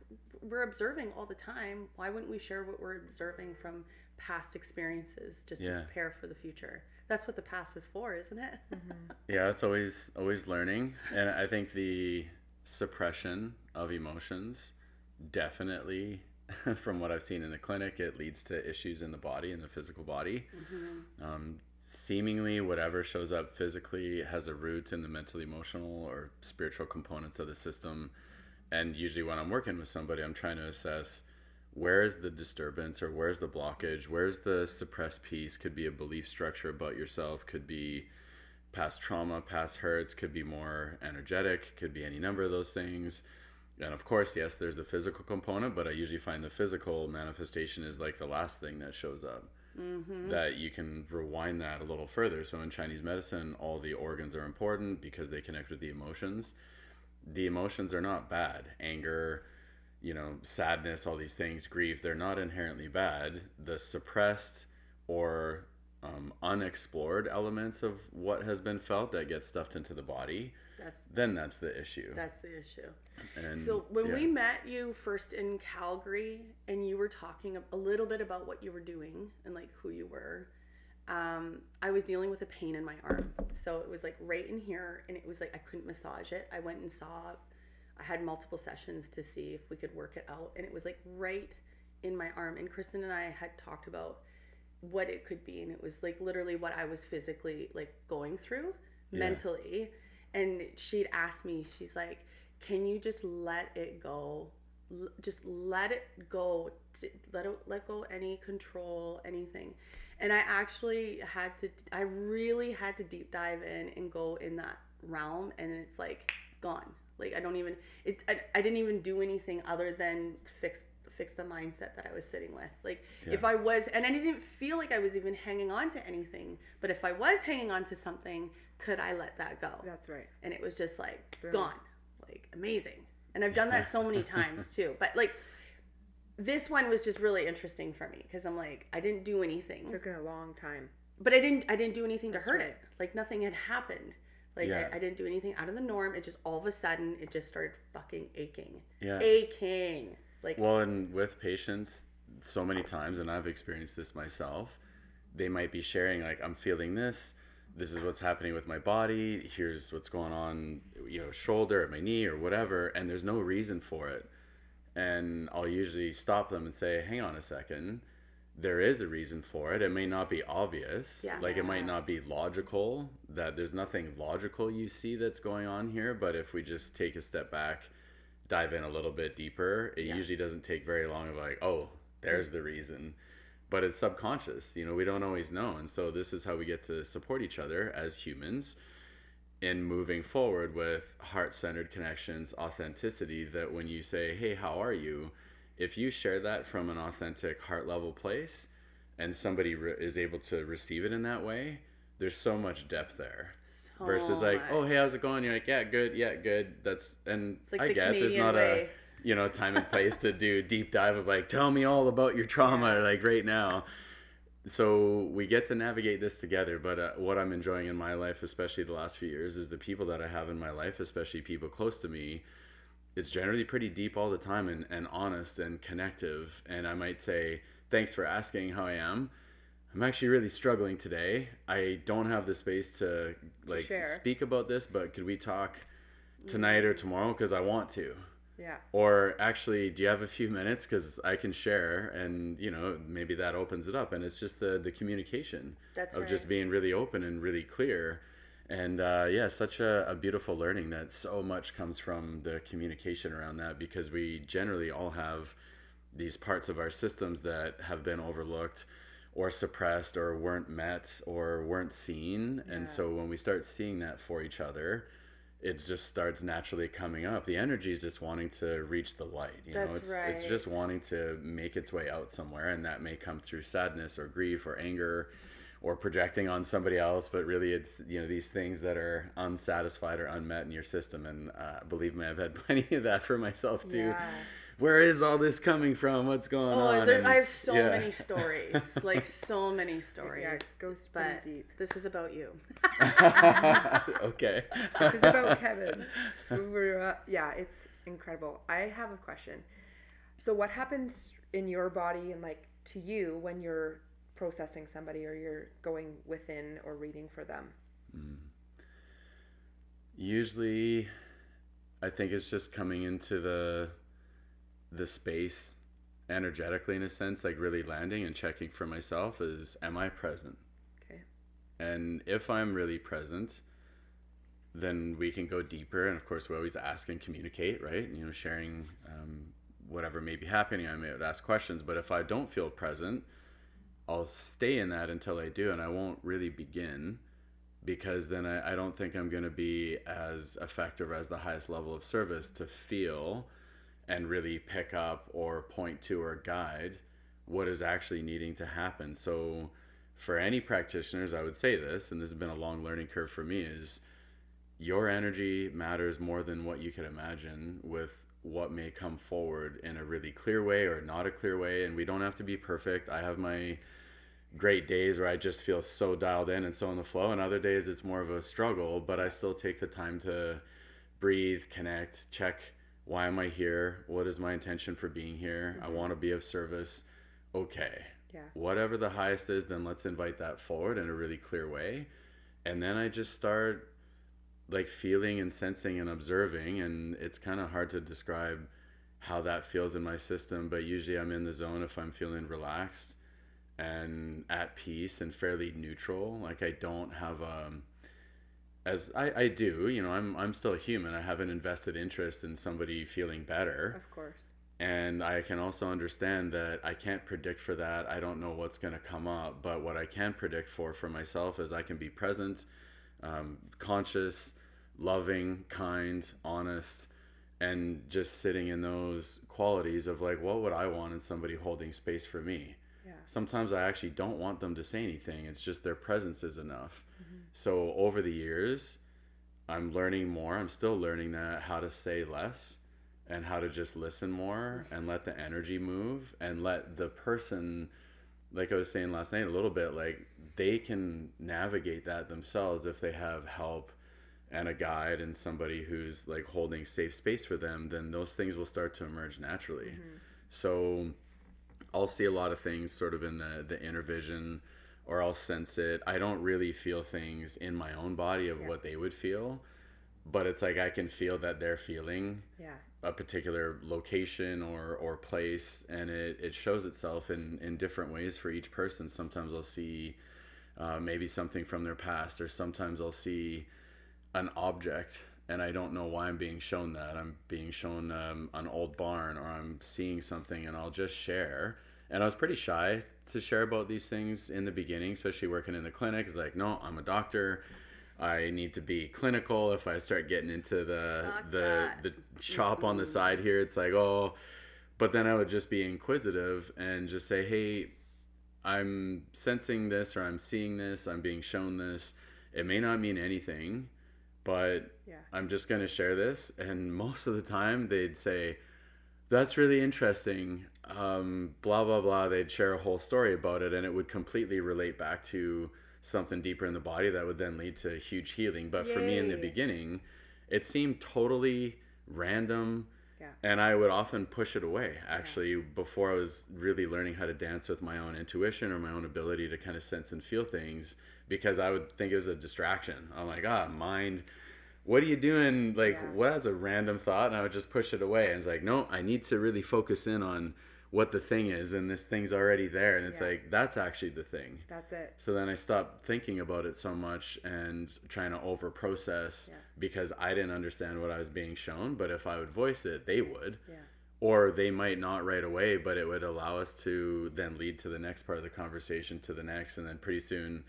We're observing all the time. Why wouldn't we share what we're observing from past experiences just Yeah. to prepare for the future? That's what the past is for, isn't it? Mm-hmm. Yeah, it's always always learning, and I think the suppression of emotions definitely, from what I've seen in the clinic, it leads to issues in the body, in the physical body. Mhm. Um, seemingly, whatever shows up physically has a root in the mental, emotional, or spiritual components of the system. And usually, when I'm working with somebody, I'm trying to assess where is the disturbance or where's the blockage, where's the suppressed piece. Could be a belief structure about yourself, could be past trauma, past hurts, could be more energetic, could be any number of those things. And of course, yes, there's the physical component, but I usually find the physical manifestation is like the last thing that shows up Mhm. that you can rewind that a little further. So in Chinese medicine, all the organs are important because they connect with the emotions. The emotions are not bad. Anger, you know, sadness, all these things, grief, they're not inherently bad. The suppressed or um, unexplored elements of what has been felt that get stuffed into the body, That's then that's the issue. that's the issue. and So when yeah. we met you first in Calgary, and you were talking a- a little bit about what you were doing and like who you were, um, I was dealing with a pain in my arm. So it was like right in here, and it was like I couldn't massage it. I went and saw. I had multiple sessions to see if we could work it out, and it was like right in my arm. And Kristen and I had talked about what it could be, and it was like literally what I was physically like going through Yeah. mentally. And she'd asked me, she's like, "Can you just let it go? L- just let it go. Let it, let go any control, anything." And I actually had to. I really had to deep dive in and go in that realm, and it's like gone. Like I don't even. It. I, I didn't even do anything other than fix fix the mindset that I was sitting with. Like if I was, and I didn't feel like I was even hanging on to anything. But if I was hanging on to something, could I let that go? That's right. and it was just like Boom. gone like amazing and i've done that so many times too but like this one was just really interesting for me because i'm like i didn't do anything Took a long time. but i didn't i didn't do anything to hurt right. it like nothing had happened like Yeah. I, I didn't do anything out of the norm it just all of a sudden it just started fucking aching yeah. aching like Well, and with patients, so many times, and I've experienced this myself, they might be sharing, like, I'm feeling this. This is what's happening with my body. Here's what's going on, you know, shoulder, at my knee, or whatever. And there's no reason for it. And I'll usually stop them and say, hang on a second. There is a reason for it. It may not be obvious. Yeah. Like, it might not be logical, that there's nothing logical you see that's going on here. But if we just take a step back, dive in a little bit deeper, it Yeah. usually doesn't take very long of like, oh, there's the reason. But it's subconscious, you know, we don't always know. And so this is how we get to support each other as humans in moving forward with heart centered connections, authenticity. That when you say, hey, how are you? If you share that from an authentic heart level place and somebody re- is able to receive it in that way, there's so much depth there so versus like, much. oh hey, how's it going? You're like, yeah, good, yeah, good. That's and like I the get there's not way. a you know time and place to do deep dive of like, tell me all about your trauma Yeah. like right now. so we get to navigate this together. But uh, what I'm enjoying in my life, especially the last few years, is the people that I have in my life, especially people close to me. It's generally pretty deep all the time and, and honest and connective. And I might say, thanks for asking how I am. I'm actually really struggling today. I don't have the space to like share. speak about this, but could we talk mm. tonight or tomorrow? Because I want to. Yeah. Or actually, do you have a few minutes? Because I can share, and you know, maybe that opens it up. And it's just the the communication That's of right. just being really open and really clear. And uh, yeah, such a, a beautiful learning that so much comes from the communication around that because we generally all have these parts of our systems that have been overlooked or suppressed or weren't met or weren't seen. Yeah. And so when we start seeing that for each other, it just starts naturally coming up. The energy is just wanting to reach the light. You know, That's it's it's right. just wanting to make its way out somewhere, and that may come through sadness or grief or anger, or projecting on somebody else. But really, it's you know these things that are unsatisfied or unmet in your system. And uh, believe me, I've had plenty of that for myself too. Yeah. Where is all this coming from? What's going Oh, on? there, And- I have so yeah. many stories, like so many stories. Yeah, it goes but deep. this is about you. okay. This is about Kevin. Yeah, it's incredible. I have a question. So, what happens in your body and like to you when you're processing somebody or you're going within or reading for them? Usually, I think it's just coming into the the space energetically in a sense, like really landing and checking for myself is am I present? Okay. And if I'm really present, then we can go deeper. And of course, we always ask and communicate, right? You know, sharing um, whatever may be happening. I may ask questions, but if I don't feel present, I'll stay in that until I do, and I won't really begin because then I, I don't think I'm going to be as effective as the highest level of service to feel and really pick up or point to or guide what is actually needing to happen. So, for any practitioners, I would say this, and this has been a long learning curve for me, is your energy matters more than what you could imagine with what may come forward in a really clear way or not a clear way. And we don't have to be perfect. I have my great days where I just feel so dialed in and so in the flow, and other days it's more of a struggle, but I still take the time to breathe, connect, check why am I here? What is my intention for being here? I mm-hmm. want to be of service. Okay. Yeah. Whatever the highest is, then let's invite that forward in a really clear way. And then I just start like feeling and sensing and observing and it's kind of hard to describe how that feels in my system, but usually I'm in the zone if I'm feeling relaxed and at peace and fairly neutral. Like I don't have um as I, I do, you know, I'm I'm still human. I have an invested interest in somebody feeling better. Of course. And I can also understand that I can't predict for that. I don't know what's going to come up. But what I can predict for for myself is I can be present, um, conscious, loving, kind, honest, and just sitting in those qualities of like, what would I want in somebody holding space for me? Sometimes I actually don't want them to say anything. It's just their presence is enough. Mm-hmm. So over the years, I'm learning more. I'm still learning that how to say less and how to just listen more and let the energy move and let the person like I was saying last night a little bit like they can navigate that themselves if they have help and a guide and somebody who's like holding safe space for them then those things will start to emerge naturally. Mm-hmm. So I'll see a lot of things sort of in the the inner vision or I'll sense it. I don't really feel things in my own body of Yeah. what they would feel, but it's like I can feel that they're feeling Yeah. a particular location or or place and it, it shows itself in in different ways for each person sometimes i'll see uh, maybe something from their past or sometimes i'll see an object and i don't know why i'm being shown that i'm being shown um, an old barn or i'm seeing something and i'll just share and i was pretty shy to share about these things in the beginning especially working in the clinic it's like no i'm a doctor I need to be clinical. If I start getting into the Fuck the that. the shop on the side here, it's like oh, but then I would just be inquisitive and just say, hey, I'm sensing this or I'm seeing this. I'm being shown this. It may not mean anything, but Yeah. I'm just going to share this. And most of the time, they'd say, that's really interesting. Um, blah blah blah. They'd share a whole story about it, and it would completely relate back to something deeper in the body that would then lead to huge healing. But for me in the beginning, it seemed totally random. Yeah. And I would often push it away actually before I was really learning how to dance with my own intuition or my own ability to kind of sense and feel things because I would think it was a distraction. I'm like, ah, mind, what are you doing? Like, Yeah. well, that's a random thought. And I would just push it away. And it's like, no, I need to really focus in on what the thing is. And this thing's already there. And it's Yeah. like, that's actually the thing. That's it. So then I stopped thinking about it so much and trying to over process Yeah. because I didn't understand what I was being shown. But if I would voice it, they would. Yeah. Or they might not right away, but it would allow us to then lead to the next part of the conversation, to the next. And then pretty soon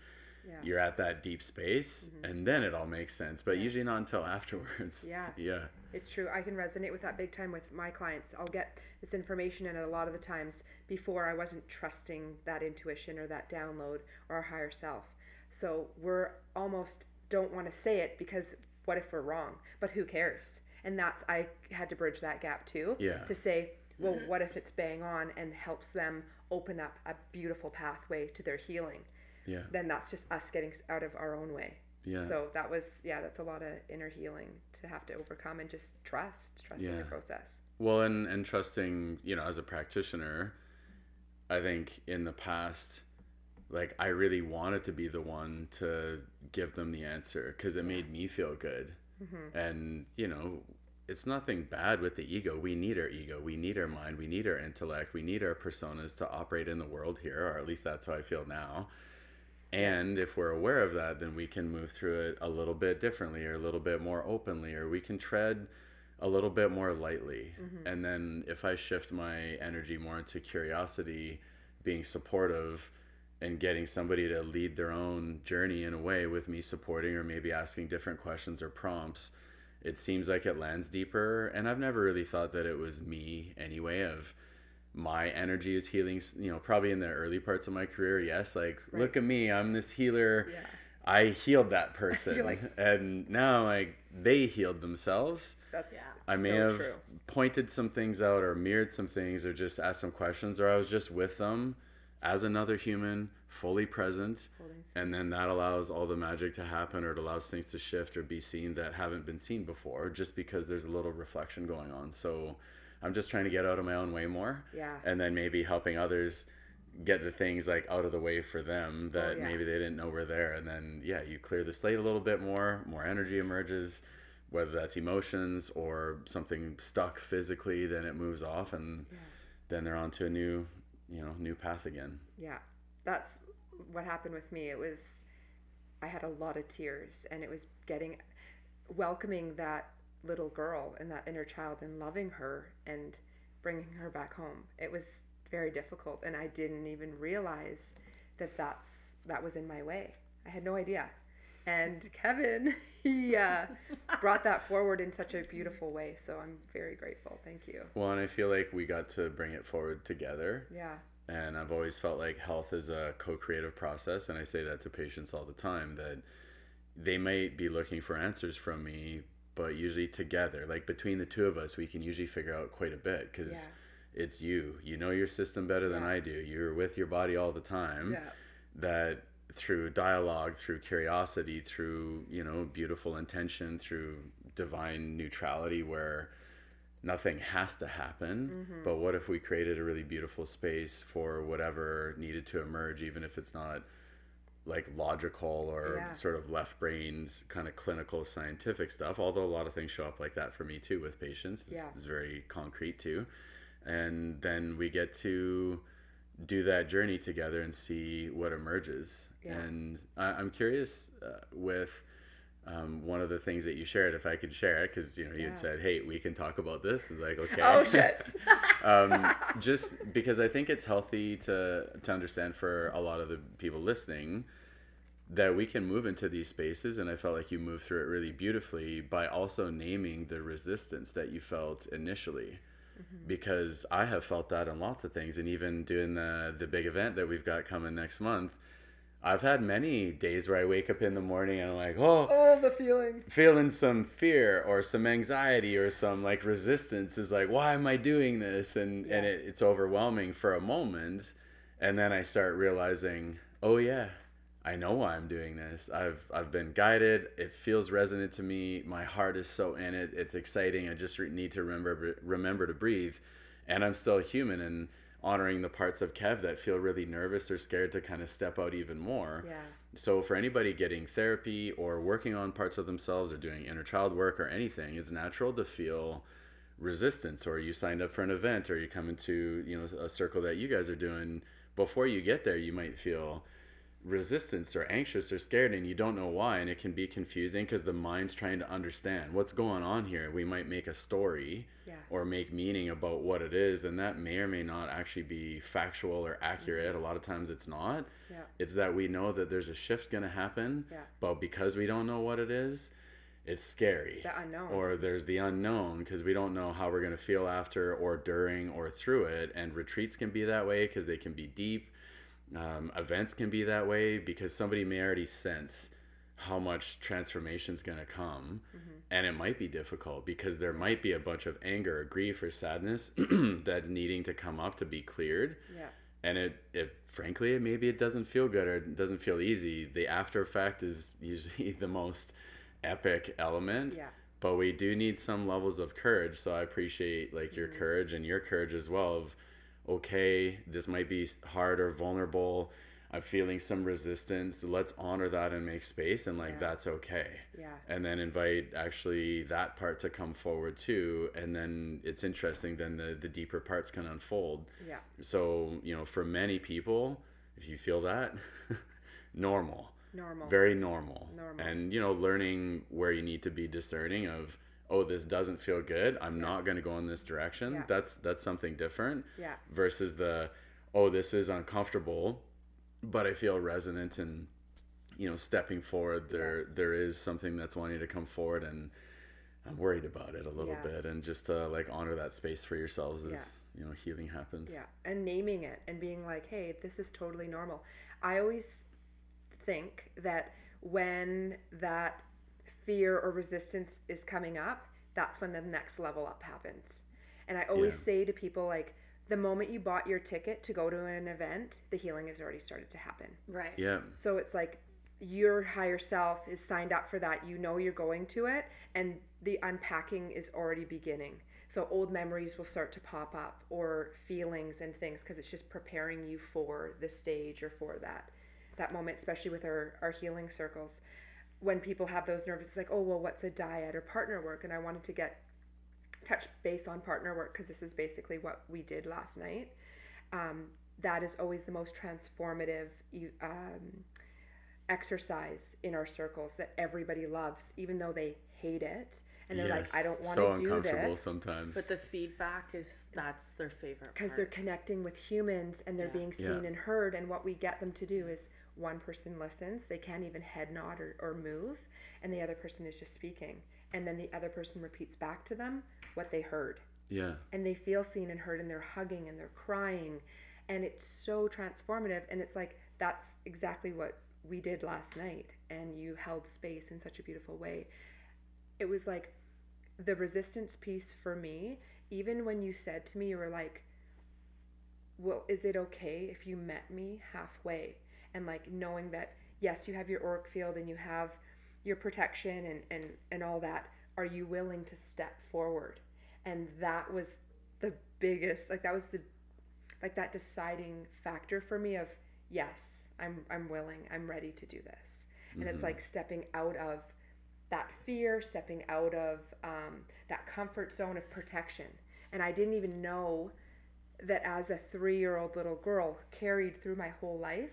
you're at that deep space mm-hmm. and then it all makes sense. But usually not until afterwards. Yeah. Yeah. It's true. I can resonate with that big time with my clients. I'll get this information, and a lot of the times before I wasn't trusting that intuition or that download or our higher self. So we're almost don't want to say it because what if we're wrong? But who cares? And that's I had to bridge that gap too. Yeah. To say, well, mm-hmm. what if it's bang on and helps them open up a beautiful pathway to their healing? Yeah. Then that's just us getting out of our own way. Yeah. So that was yeah, that's a lot of inner healing to have to overcome and just trust, trust in the process. Well, and and trusting, you know, as a practitioner, I think in the past, like I really wanted to be the one to give them the answer because it made me feel good, Mm-hmm. and you know, it's nothing bad with the ego. We need our ego, we need our mind, we need our intellect, we need our personas to operate in the world here, or at least that's how I feel now. And if we're aware of that, then we can move through it a little bit differently or a little bit more openly, or we can tread a little bit more lightly. Mm-hmm. And then if I shift my energy more into curiosity, being supportive, and getting somebody to lead their own journey in a way with me supporting or maybe asking different questions or prompts, it seems like it lands deeper. And I've never really thought that it was me anyway, of my energy is healing, you know, probably in the early parts of my career. Yes, like, Right. look at me, I'm this healer. Yeah. I healed that person. like- and now like they healed themselves. That's Yeah. I may so have true. pointed some things out or mirrored some things or just asked some questions or I was just with them as another human, fully present. Holding space. And then that allows all the magic to happen or it allows things to shift or be seen that haven't been seen before just because there's a little reflection going on. So I'm just trying to get out of my own way more Yeah. and then maybe helping others get the things like out of the way for them oh, that Oh, yeah. maybe they didn't know were there and then yeah you clear the slate a little bit more more energy emerges whether that's emotions or something stuck physically then it moves off and Yeah. then they're on to a new you know new path again Yeah. That's what happened with me. It was I had a lot of tears and it was getting welcoming that little girl and that inner child and loving her and bringing her back home. It was very difficult and I didn't even realize that that's that was in my way. I had no idea. And Kevin, he uh, brought that forward in such a beautiful way. So I'm very grateful. Thank you. well and i feel like we got to bring it forward together Yeah. and I've always felt like health is a co-creative process and I say that to patients all the time that they might be looking for answers from me but usually together like between the two of us we can usually figure out quite a bit cuz Yeah. it's you you know your system better than Yeah. I do you're with your body all the time Yeah. that through dialogue through curiosity through you know beautiful intention through divine neutrality where nothing has to happen Mm-hmm. but what if we created a really beautiful space for whatever needed to emerge even if it's not like logical or Yeah. sort of left brained kind of clinical scientific stuff although a lot of things show up like that for me too with patients it's, Yeah. it's very concrete too and then we get to do that journey together and see what emerges. Yeah. And I, I'm curious uh, with um, one of the things that you shared, if I could share it, because you know you Yeah. had said, "Hey, we can talk about this." It's like, okay. Oh shit. um, just because I think it's healthy to to understand for a lot of the people listening that we can move into these spaces, and I felt like you moved through it really beautifully by also naming the resistance that you felt initially because I have felt that on lots of things, and even doing the the big event that we've got coming next month, I've had many days where I wake up in the morning and I'm like, oh, Oh, the feeling. feeling some fear or some anxiety or some like resistance is like, why am I doing this? And and it, it's overwhelming for a moment, and then I start realizing, oh yeah, I know why I'm doing this. I've I've been guided. It feels resonant to me. My heart is so in it. It's exciting. I just re- need to remember remember to breathe, and I'm still human and honoring the parts of Kev that feel really nervous or scared to kind of step out even more. Yeah. So for anybody getting therapy or working on parts of themselves or doing inner child work or anything, it's natural to feel resistance or you signed up for an event or you come into, you know, a circle that you guys are doing before you get there, you might feel resistance or anxious or scared and you don't know why and it can be confusing because the mind's trying to understand what's going on here. We might make a story Yeah. or make meaning about what it is and that may or may not actually be factual or accurate. Mm-hmm. A lot of times it's not. Yeah. It's that we know that there's a shift going to happen, Yeah. but because we don't know what it is, it's scary. The unknown. Or there's the unknown because we don't know how we're going to feel after or during or through it. And retreats can be that way because they can be deep. Um, events can be that way because somebody may already sense how much transformation is going to come. Mm-hmm. And it might be difficult because there might be a bunch of anger or grief or sadness that needing to come up to be cleared Yeah. and it, it frankly maybe it doesn't feel good or it doesn't feel easy the after effect is usually the most epic element Yeah. but we do need some levels of courage so i appreciate like your Mm-hmm. courage and your courage as well of okay this might be hard or vulnerable i'm feeling some resistance let's honor that and make space and like Yeah. that's okay Yeah. and then invite actually that part to come forward too and then it's interesting then the, the deeper parts can unfold Yeah. so, you know, for many people, if you feel that, normal, Normal. very normal. Normal. And, you know, learning where you need to be discerning of, oh, this doesn't feel good. I'm not going to go in this direction. Yeah. That's that's something different yeah. versus the, oh, this is uncomfortable, but I feel resonant and you know, stepping forward, there Yes. there is something that's wanting to come forward and I'm worried about it a little Yeah. bit and just to like honor that space for yourselves as, you know, healing happens. Yeah, and naming it and being like, "Hey, this is totally normal." I always think that when that fear or resistance is coming up, that's when the next level up happens. And I always Yeah. say to people like, the moment you bought your ticket to go to an event, the healing has already started to happen. Right. Yeah. So it's like your higher self is signed up for that. You know you're going to it, and the unpacking is already beginning. So old memories will start to pop up, or feelings and things, because it's just preparing you for the stage or for that that moment, especially with our, our healing circles. When people have those nervous, it's like, oh well, what's a dyad or partner work? And I wanted to get touch base on partner work because this is basically what we did last night. Um, that is always the most transformative um, exercise in our circles that everybody loves, even though they hate it and they're like, I don't want so to do uncomfortable this sometimes. But the feedback is that's their favorite because they're connecting with humans and they're Yeah. being seen Yeah. and heard. And what we get them to do is one person listens, they can't even head nod or, or move, and the other person is just speaking. And then the other person repeats back to them what they heard. yeah. And they feel seen and heard, and they're hugging and they're crying. And it's so transformative. And it's like, that's exactly what we did last night. And you held space in such a beautiful way. It was like the resistance piece for me, even when you said to me, you were like, well, is it okay if you met me halfway? And like knowing that, yes, you have your auric field and you have your protection and, and, and all that. Are you willing to step forward? And that was the biggest, like, that was the, like, that deciding factor for me of, yes, I'm, I'm willing, I'm ready to do this. And it's Mhm. like stepping out of that fear, stepping out of um, that comfort zone of protection. And I didn't even know that as a three year old little girl carried through my whole life,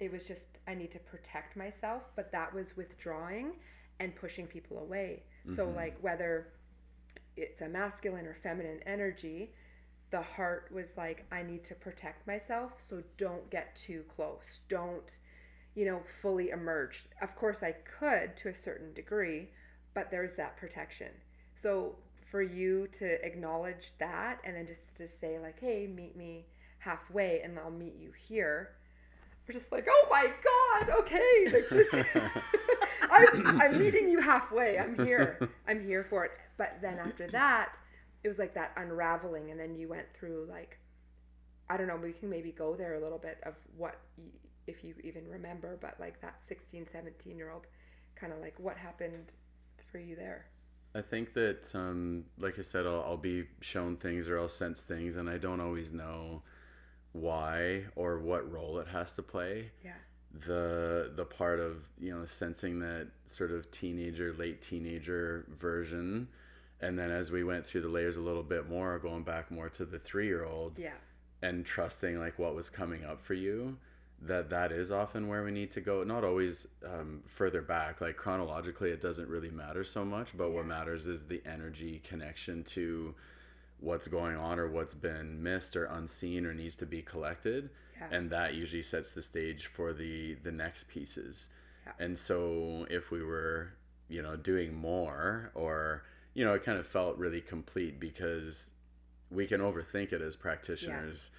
it was just, I need to protect myself. But that was withdrawing and pushing people away. So, Mhm. like, whether it's a masculine or feminine energy, the heart was like, I need to protect myself. So don't get too close. Don't, you know, fully emerge. Of course, I could to a certain degree, but there's that protection. So for you to acknowledge that and then just to say, like, hey, meet me halfway and I'll meet you here. We're just like, oh my god, okay, like this. I'm, I'm meeting you halfway. I'm here. I'm here for it. But then after that, it was like that unraveling, and then you went through like, I don't know. We can maybe go there a little bit of what, if you even remember, but like that 16, 17 year old, kind of like what happened for you there. I think that, um, like I said, I'll, I'll be shown things or I'll sense things, and I don't always know why or what role it has to play. Yeah. The the part of you know sensing that sort of teenager, late teenager version, and then as we went through the layers a little bit more, going back more to the three year old, Yeah. and trusting like what was coming up for you that that is often where we need to go not always um, further back like chronologically it doesn't really matter so much but what matters is the energy connection to what's going on or what's been missed or unseen or needs to be collected. Yeah. and that usually sets the stage for the the next pieces. Yeah. and so if we were you know doing more or you know it kind of felt really complete because we can overthink it as practitioners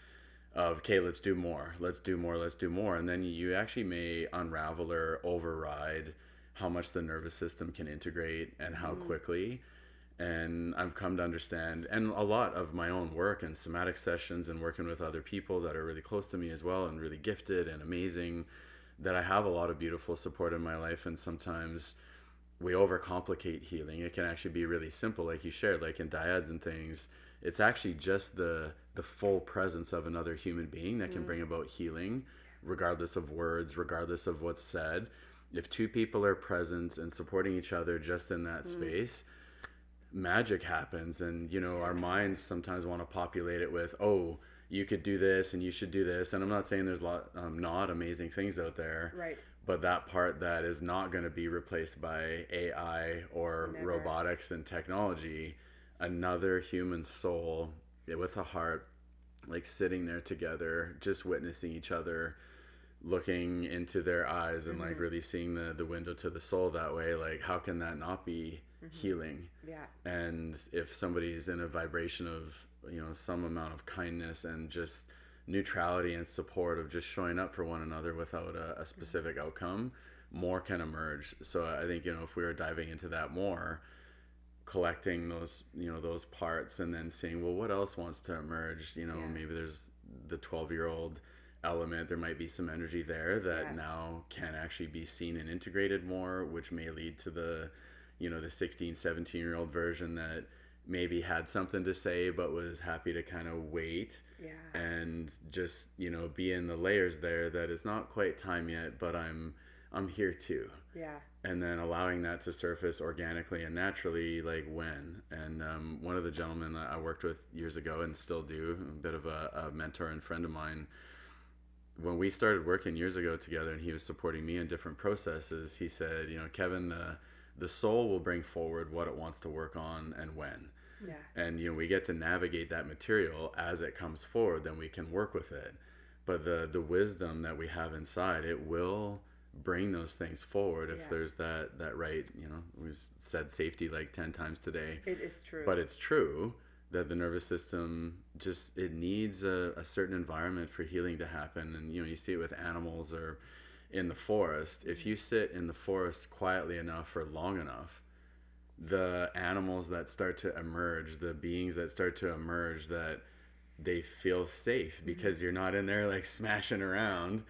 of okay let's do more. Let's do more. Let's do more. And then you actually may unravel or override how much the nervous system can integrate and how Mhm. quickly and i've come to understand and a lot of my own work and somatic sessions and working with other people that are really close to me as well and really gifted and amazing that i have a lot of beautiful support in my life and sometimes we overcomplicate healing it can actually be really simple like you shared like in dyads and things it's actually just the the full presence of another human being that can Mm. bring about healing regardless of words regardless of what's said if two people are present and supporting each other just in that Mm. space magic happens and you know our minds sometimes want to populate it with oh you could do this and you should do this and i'm not saying there's a lot um, not amazing things out there Right. but that part that is not going to be replaced by AI or Never. robotics and technology, another human soul with a heart, like sitting there together, just witnessing each other, looking into their eyes and like Mhm. really seeing the, the window to the soul that way. Like, how can that not be Mhm. healing? Yeah. and if somebody's in a vibration of you know some amount of kindness and just neutrality and support of just showing up for one another without a, a specific outcome more can emerge so i think you know if we were diving into that more collecting those you know those parts and then seeing well what else wants to emerge you know Yeah. maybe there's the 12 year old element there might be some energy there that Yeah. now can actually be seen and integrated more which may lead to the you know the 16 17 year old version that maybe had something to say but was happy to kind of wait Yeah. and just you know be in the layers there that it's not quite time yet but i'm i'm here too Yeah. and then allowing that to surface organically and naturally like when and um, one of the gentlemen that i worked with years ago and still do a bit of a, a mentor and friend of mine when we started working years ago together and he was supporting me in different processes he said you know kevin the the soul will bring forward what it wants to work on and when Yeah. and you know we get to navigate that material as it comes forward then we can work with it but the the wisdom that we have inside it will bring those things forward if Yeah. there's that that right you know we've said safety like 10 times today It is true. but it's true that the nervous system just it needs a, a certain environment for healing to happen and you know you see it with animals or in the forest if you sit in the forest quietly enough for long enough the animals that start to emerge the beings that start to emerge that they feel safe mm-hmm. because you're not in there like smashing around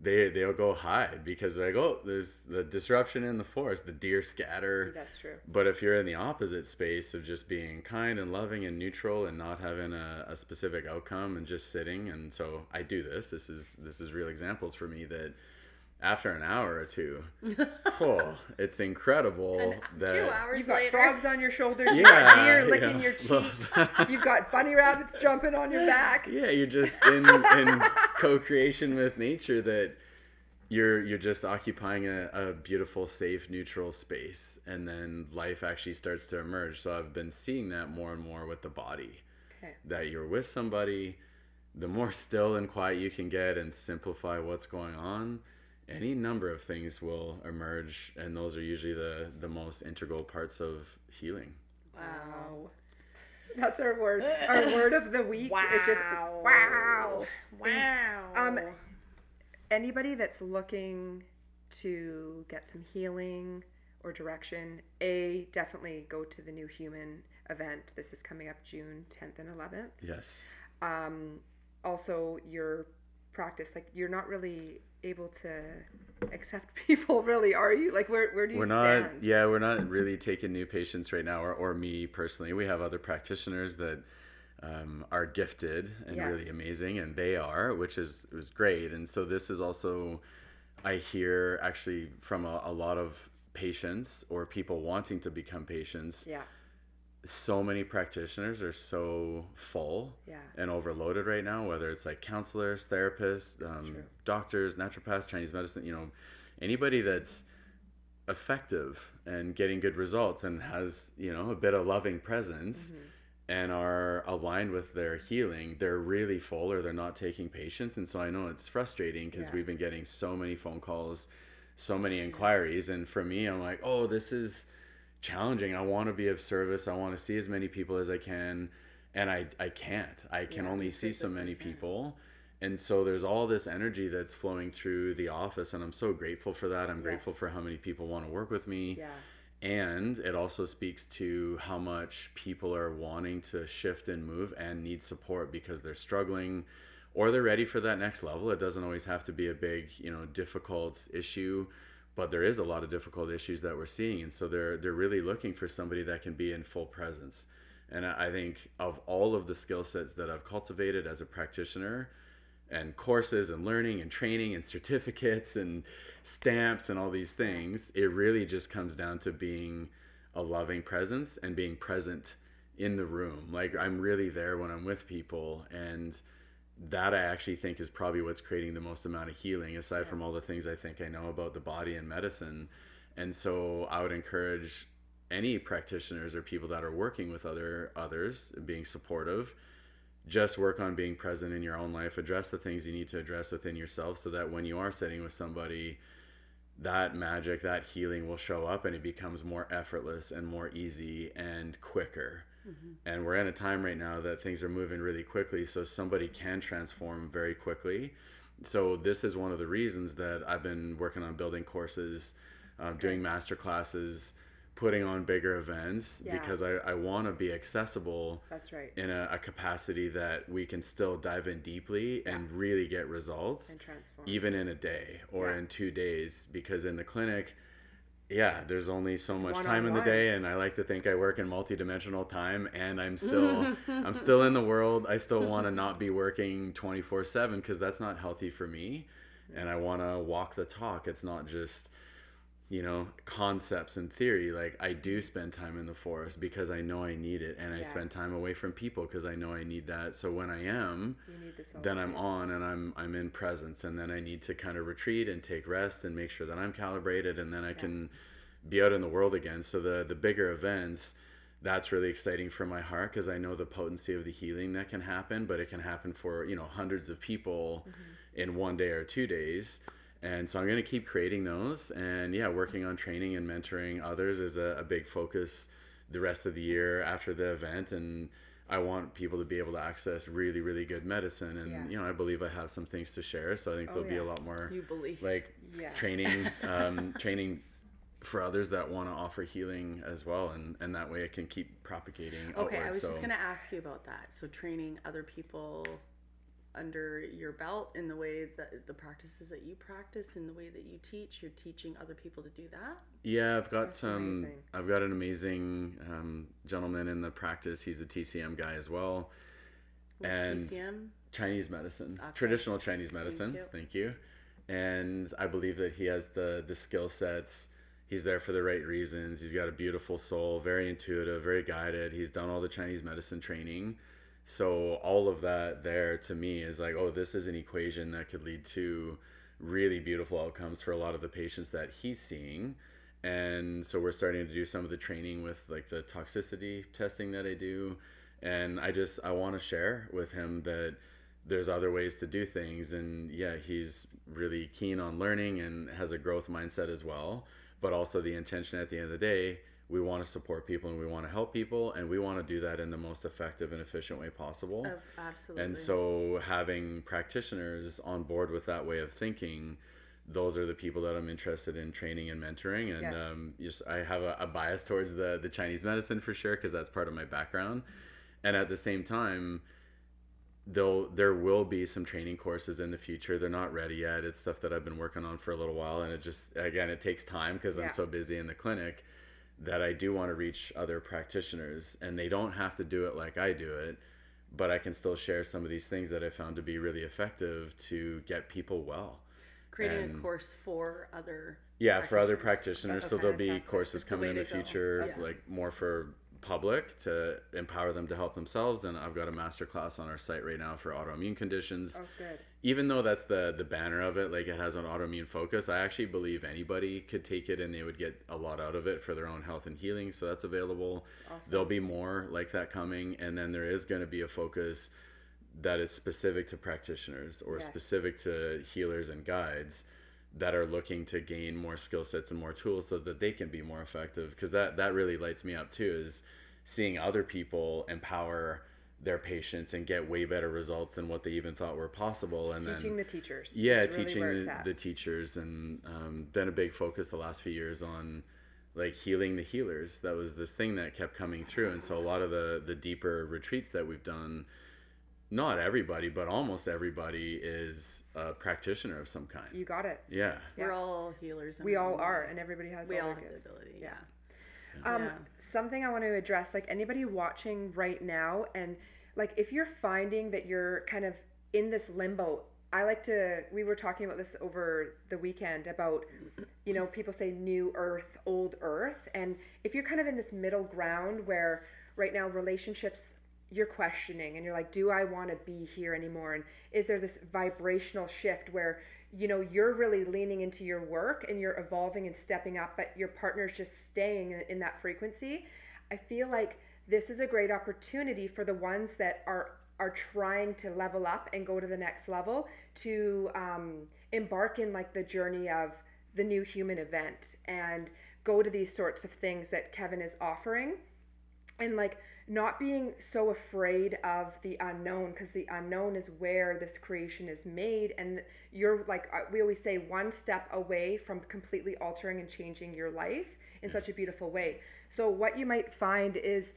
they they'll go hide because they're like oh there's the disruption in the forest the deer scatter That's true. but if you're in the opposite space of just being kind and loving and neutral and not having a, a specific outcome and just sitting, and so I do this. This is this is real examples for me that after an hour or two, oh, it's incredible And that two hours You've got later. frogs on your shoulders. You've Yeah, got deer licking yeah. your cheek. You've got bunny rabbits jumping on your back. yeah, you're just in in co-creation with nature that you're you're just occupying a, a beautiful, safe, neutral space, and then life actually starts to emerge. So I've been seeing that more and more with the body. Okay. that you're with somebody, the more still and quiet you can get and simplify what's going on, any number of things will emerge, and those are usually the the most integral parts of healing. Wow. That's our word. Our word of the week is just wow. Wow. Um, anybody that's looking to get some healing or direction, A, definitely go to the New Human event. This is coming up June 10th and 11th. Yes. Um, also, your practice, like, you're not really able to accept people, really, are you? Like, where, where do you we're stand? not yeah we're not really taking new patients right now or, or me personally we have other practitioners that um, are gifted and really amazing and they are which is was great and so this is also i hear actually from a, a lot of patients or people wanting to become patients Yeah, so many practitioners are so full yeah. and overloaded right now, whether it's like counselors, therapists, um, doctors, naturopaths, Chinese medicine, you know, anybody that's effective and getting good results and has, you know, a bit of loving presence Mhm. and are aligned with their healing, they're really full or they're not taking patients. And so I know it's frustrating because Yeah. we've been getting so many phone calls, so many inquiries. And for me, I'm like, oh, this is challenging. I want to be of service. I want to see as many people as I can. And I, I can't. I can Yeah, only see so many people. And so there's all this energy that's flowing through the office. And I'm so grateful for that. I'm grateful for how many people want to work with me Yeah, and it also speaks to how much people are wanting to shift and move and need support because they're struggling or they're ready for that next level it doesn't always have to be a big you know difficult issue but there is a lot of difficult issues that we're seeing and so they're they're really looking for somebody that can be in full presence. And i think of all of the skill sets that i've cultivated as a practitioner and courses and learning and training and certificates and stamps and all these things it really just comes down to being a loving presence and being present in the room. Like i'm really there when i'm with people and that i actually think is probably what's creating the most amount of healing aside from all the things i think i know about the body and medicine. And so i would encourage any practitioners or people that are working with other others being supportive just work on being present in your own life. Address the things you need to address within yourself so that when you are sitting with somebody that magic that healing will show up and it becomes more effortless and more easy and quicker and we're in a time right now that things are moving really quickly so somebody can transform very quickly so this is one of the reasons that i've been working on building courses um, doing master classes putting on bigger events Yeah. because i, I want to be accessible that's right. in a, a capacity that we can still dive in deeply and really get results And transform. even in a day or Yeah. in two days because in the clinic yeah there's only so It's much time in the day and i like to think i work in multi-dimensional time and i'm still i'm still in the world. I still want to not be working 24 7 because that's not healthy for me and i want to walk the talk. It's not just you know concepts and theory like i do spend time in the forest because i know i need it and i spend time away from people because i know i need that. So when i am you need this all then I'm on and I'm I'm in presence and then I need to kind of retreat and take rest and make sure that I'm calibrated and then I can be out in the world again. So the the bigger events that's really exciting for my heart because I know the potency of the healing that can happen, but it can happen for, you know, hundreds of people mm-hmm. in one day or two days. And so I'm going to keep creating those. And yeah, working on training and mentoring others is a, a big focus the rest of the year after the event. And I want people to be able to access really, really good medicine. And, Yeah. you know, I believe I have some things to share. So I think Oh, there'll be a lot more You believe. like Yeah. training, um, training for others that want to offer healing as well. And, and that way it can keep propagating Okay, outward. I was so just gonna ask you about that. So training other people under your belt in the way that the practices that you practice, in the way that you teach, you're teaching other people to do that. Yeah, I've got That's some. amazing. I've got an amazing um, gentleman in the practice. He's a TCM guy as well. What's And- TCM? Chinese medicine, Okay. traditional Chinese medicine. you. Thank you. And I believe that he has the the skill sets. He's there for the right reasons. He's got a beautiful soul, very intuitive, very guided. He's done all the Chinese medicine training. So all of that there to me is like, oh, this is an equation that could lead to really beautiful outcomes for a lot of the patients that he's seeing. And so we're starting to do some of the training with like the toxicity testing that I do. And I just I want to share with him that there's other ways to do things and yeah he's really keen on learning and has a growth mindset as well but also the intention at the end of the day we want to support people and we want to help people and we want to do that in the most effective and efficient way possible Oh, absolutely. and so having practitioners on board with that way of thinking those are the people that i'm interested in training and mentoring and Yes. um, just i have a, a bias towards the the chinese medicine for sure because that's part of my background and at the same time though there will be some training courses in the future they're not ready yet it's stuff that i've been working on for a little while and it just again it takes time because Yeah. i'm so busy in the clinic that i do want to reach other practitioners and they don't have to do it like i do it but i can still share some of these things that i found to be really effective to get people well. Creating a course for other yeah for other Practitioners. That's so there'll be courses coming in the future That's- like more for public to empower them to help themselves and i've got a master class on our site right now for autoimmune conditions Oh, good. even though that's the the banner of it like it has an autoimmune focus i actually believe anybody could take it and they would get a lot out of it for their own health and healing so that's available Awesome. there'll be more like that coming and then there is going to be a focus that is specific to practitioners or Yes. specific to healers and guides that are looking to gain more skill sets and more tools so that they can be more effective. Because that that really lights me up too is seeing other people empower their patients and get way better results than what they even thought were possible. And Teaching then the teachers. yeah teaching it's the, the teachers. And um, been a big focus the last few years on like healing the healers. That was this thing that kept coming through. And so a lot of the the deeper retreats that we've done not everybody but almost everybody is a practitioner of some kind You got it. yeah We're all healers. in We all own are, and everybody has we all all their have the ability. Yeah. Yeah. Um, Yeah. Something I want to address, like anybody watching right now, and like if you're finding that you're kind of in this limbo, I like to. We were talking about this over the weekend about, you know, people say new earth, old earth, and if you're kind of in this middle ground where right now relationships you're questioning and you're like, do I want to be here anymore? And is there this vibrational shift where you know you're really leaning into your work and you're evolving and stepping up but your partner's just staying in, that frequency i feel like this is a great opportunity for the ones that are are trying to level up and go to the next level to um, embark in like the journey of the new human event and go to these sorts of things that kevin is offering and like not being so afraid of the unknown because the unknown is where this creation is made and you're like uh, we always say one step away from completely altering and changing your life in such a beautiful way. So what you might find is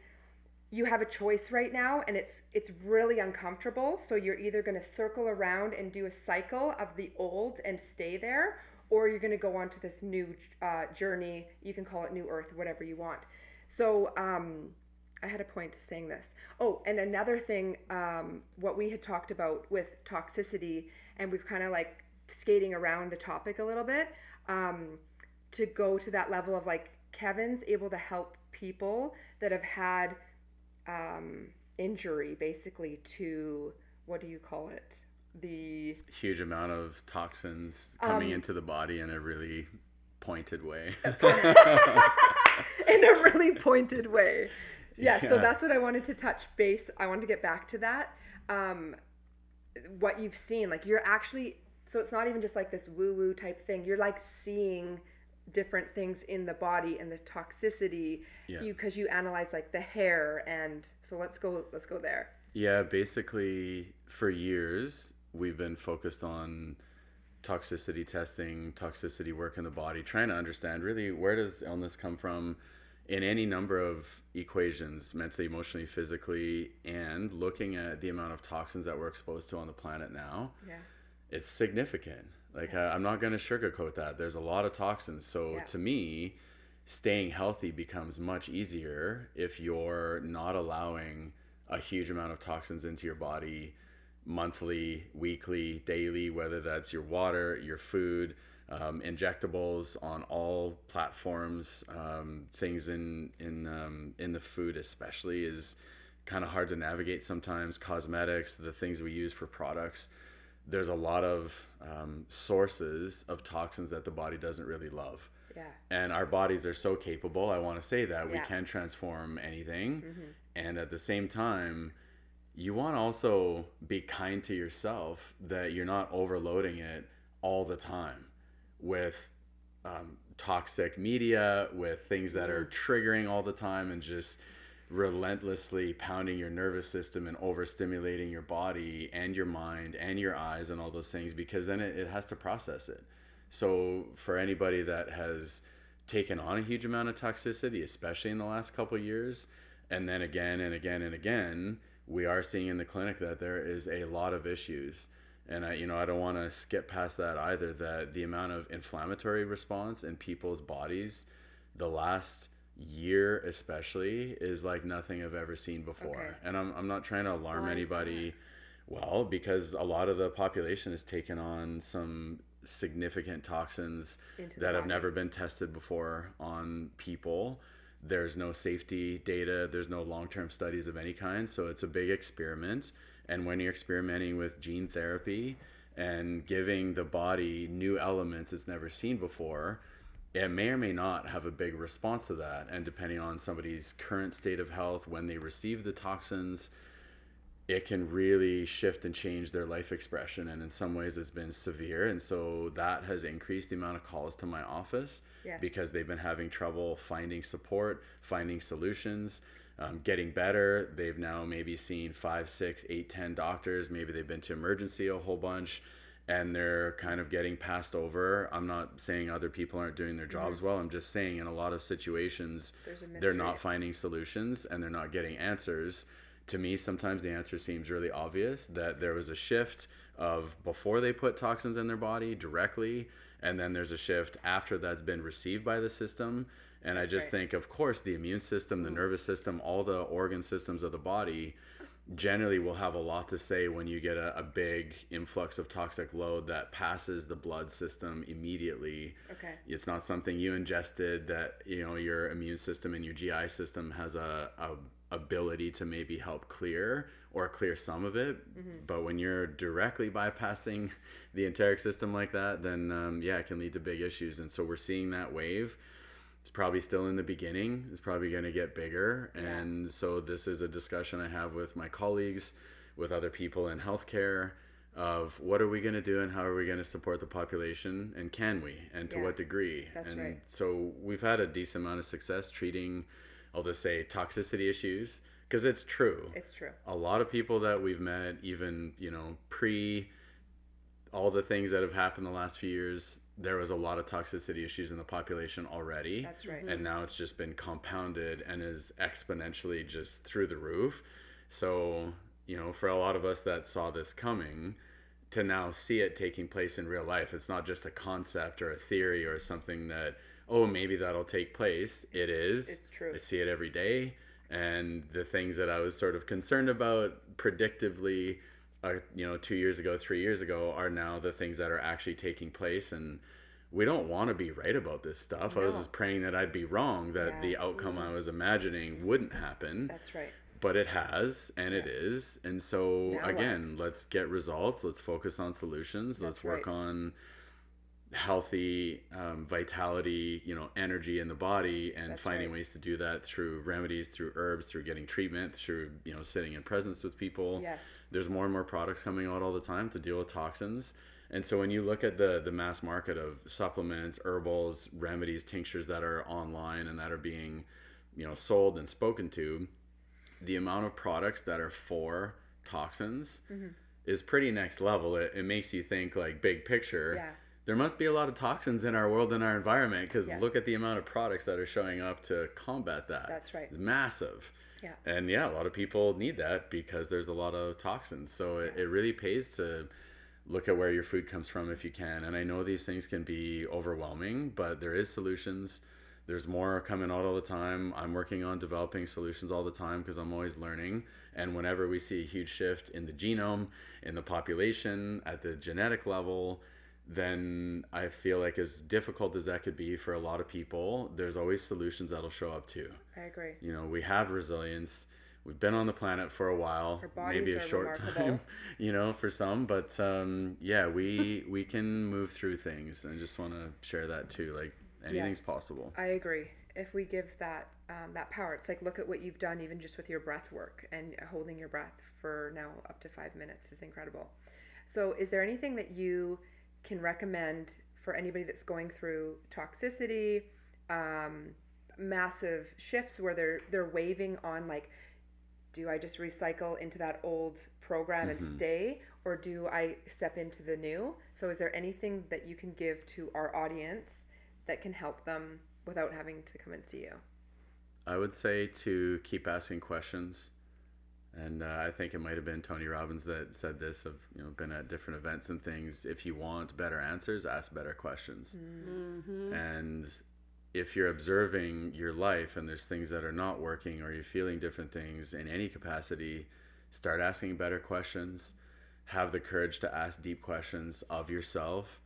you have a choice right now and it's it's really uncomfortable so you're either going to circle around and do a cycle of the old and stay there or you're going to go on to this new uh, journey you can call it new earth whatever you want. So um, i had a point to saying this. Oh and another thing um, what we had talked about with toxicity and we've kind of like skating around the topic a little bit um, to go to that level of like kevin's able to help people that have had um, injury basically to what do you call it? The huge amount of toxins coming Um, into the body in a really pointed way. in a really pointed way yeah, so that's what i wanted to touch base i wanted to get back to that um, what you've seen like you're actually so it's not even just like this woo woo type thing you're like seeing different things in the body and the toxicity Yeah. you because you analyze like the hair and so let's go let's go there. Yeah, basically, for years, we've been focused on toxicity testing, toxicity work in the body, trying to understand really where does illness come from in any number of equations, mentally, emotionally, physically, and looking at the amount of toxins that we're exposed to on the planet now. yeah It's significant. Like, I, I'm not going to sugarcoat that. There's a lot of toxins. So, Yeah. to me, staying healthy becomes much easier if you're not allowing a huge amount of toxins into your body monthly, weekly, daily, whether that's your water, your food, um, injectables on all platforms, um, things in in um, in the food especially is kind of hard to navigate sometimes. Cosmetics, the things we use for products, there's a lot of um, sources of toxins that the body doesn't really love. Yeah. And our bodies are so capable i want to say that we can transform anything. Mhm. and at the same time you want to also be kind to yourself that you're not overloading it all the time with um, toxic media, with things that are triggering all the time and just relentlessly pounding your nervous system and overstimulating your body and your mind and your eyes and all those things because then it, it has to process it. So for anybody that has taken on a huge amount of toxicity, especially in the last couple years, and then again and again and again, we are seeing in the clinic that there is a lot of issues. And I, you know, I don't want to skip past that either. That the amount of inflammatory response in people's bodies, the last year especially, is like nothing I've ever seen before. Okay. And I'm, I'm not trying to alarm Why anybody. Well, because a lot of the population has taken on some significant toxins Into that have never been tested before on people. There's no safety data, there's no long term studies of any kind. So it's a big experiment. And when you're experimenting with gene therapy and giving the body new elements it's never seen before, it may or may not have a big response to that. And depending on somebody's current state of health, when they receive the toxins, it can really shift and change their life expression and in some ways it's been severe and so that has increased the amount of calls to my office Yes. because they've been having trouble finding support finding solutions um, getting better. They've now maybe seen five six eight ten doctors. Maybe they've been to emergency a whole bunch and they're kind of getting passed over. I'm not saying other people aren't doing their jobs well. I'm just saying in a lot of situations they're not finding solutions and they're not getting answers. To me, sometimes the answer seems really obvious that there was a shift of before they put toxins in their body directly, and then there's a shift after that's been received by the system. And I just right. think, of course, the immune system, the nervous system, all the organ systems of the body generally will have a lot to say when you get a, a big influx of toxic load that passes the blood system immediately Okay. it's not something you ingested that you know your immune system and your GI system has a, a ability to maybe help clear or clear some of it. But when you're directly bypassing the enteric system like that, then um, yeah, it can lead to big issues. And so we're seeing that wave. It's probably still in the beginning. It's probably going to get bigger. And so this is a discussion I have with my colleagues, with other people in healthcare of what are we going to do and how are we going to support the population and can we and to Yeah, what degree that's and right. so we've had a decent amount of success treating i'll just say toxicity issues because it's true It's true. a lot of people that we've met even you know pre all the things that have happened the last few years there was a lot of toxicity issues in the population already. That's right. and now it's just been compounded and is exponentially just through the roof. So you know for a lot of us that saw this coming to now see it taking place in real life it's not just a concept or a theory or something that oh maybe that'll take place. It is. it's true. i see it every day. And the things that i was sort of concerned about predictively uh, you know two years ago three years ago are now the things that are actually taking place and we don't want to be right about this stuff. I was just praying that i'd be wrong that Yeah. the outcome i was imagining wouldn't happen. That's right. but it has and it is. And so Now again let's get results let's focus on solutions let's work right. on healthy um, vitality you know energy in the body and That's finding right. ways to do that through remedies through herbs through getting treatment through you know sitting in presence with people Yes. there's more and more products coming out all the time to deal with toxins and so when you look at the the mass market of supplements herbals remedies tinctures that are online and that are being you know sold and spoken to the amount of products that are for toxins Mm-hmm. is pretty next level it, it makes you think like big picture Yeah. There must be a lot of toxins in our world and our environment because Yes. look at the amount of products that are showing up to combat that. That's right. it's massive. Yeah. and yeah a lot of people need that because there's a lot of toxins. So it, it really pays to look at where your food comes from if you can. And i know these things can be overwhelming but there is solutions. There's more coming out all the time. I'm working on developing solutions all the time because i'm always learning. And whenever we see a huge shift in the genome in the population at the genetic level then i feel like as difficult as that could be for a lot of people there's always solutions that'll show up too I agree. you know we have resilience we've been on the planet for a while maybe a short remarkable. time you know for some but um, yeah we we can move through things and just want to share that too like anything's Yes. possible I agree. If we give that um, that power, it's like look at what you've done, even just with your breath work and holding your breath for now up to five minutes is incredible. So, is there anything that you can recommend for anybody that's going through toxicity, um, massive shifts where they're they're waving on like, do I just recycle into that old program and stay, or do I step into the new? So, is there anything that you can give to our audience that can help them without having to come and see you? I would say to keep asking questions. And uh, I think it might have been Tony Robbins that said this. Of you know, been at different events and things. If you want better answers, ask better questions. Mm-hmm. And if you're observing your life and there's things that are not working, or you're feeling different things in any capacity, start asking better questions. Have the courage to ask deep questions of yourself,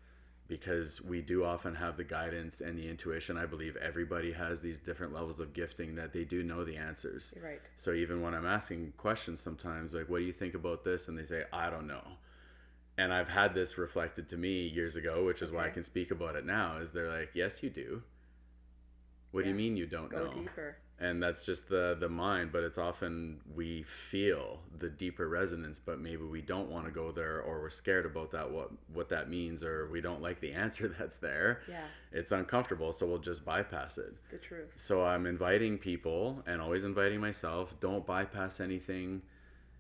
because we do often have the guidance and the intuition. I believe everybody has these different levels of gifting that they do know the answers. Right. So even when I'm asking questions sometimes, like, what do you think about this? And they say, I don't know. And I've had this reflected to me years ago, which is why I can speak about it now, is they're like, yes, you do. What do you mean you don't know? Go know? deeper. And that's just the the mind, but it's often we feel the deeper resonance, but maybe we don't want to go there or we're scared about that what what that means or we don't like the answer that's there. Yeah, It's uncomfortable, so we'll just bypass it. the truth. So I'm inviting people and always inviting myself, don't bypass anything.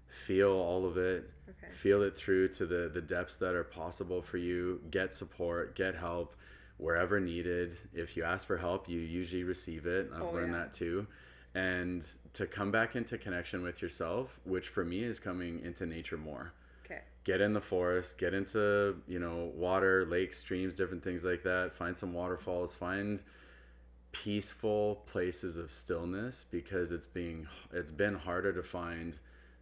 Feel all of it. Okay. Feel it through to the the depths that are possible for you. Get support, get help wherever needed. If you ask for help, you usually receive it. I've Oh, learned yeah. that too. And to come back into connection with yourself, which for me is coming into nature more Okay. get in the forest, get into, you know, water, lakes, streams, different things like that. Find some waterfalls, find peaceful places of stillness because it's being it's been harder to find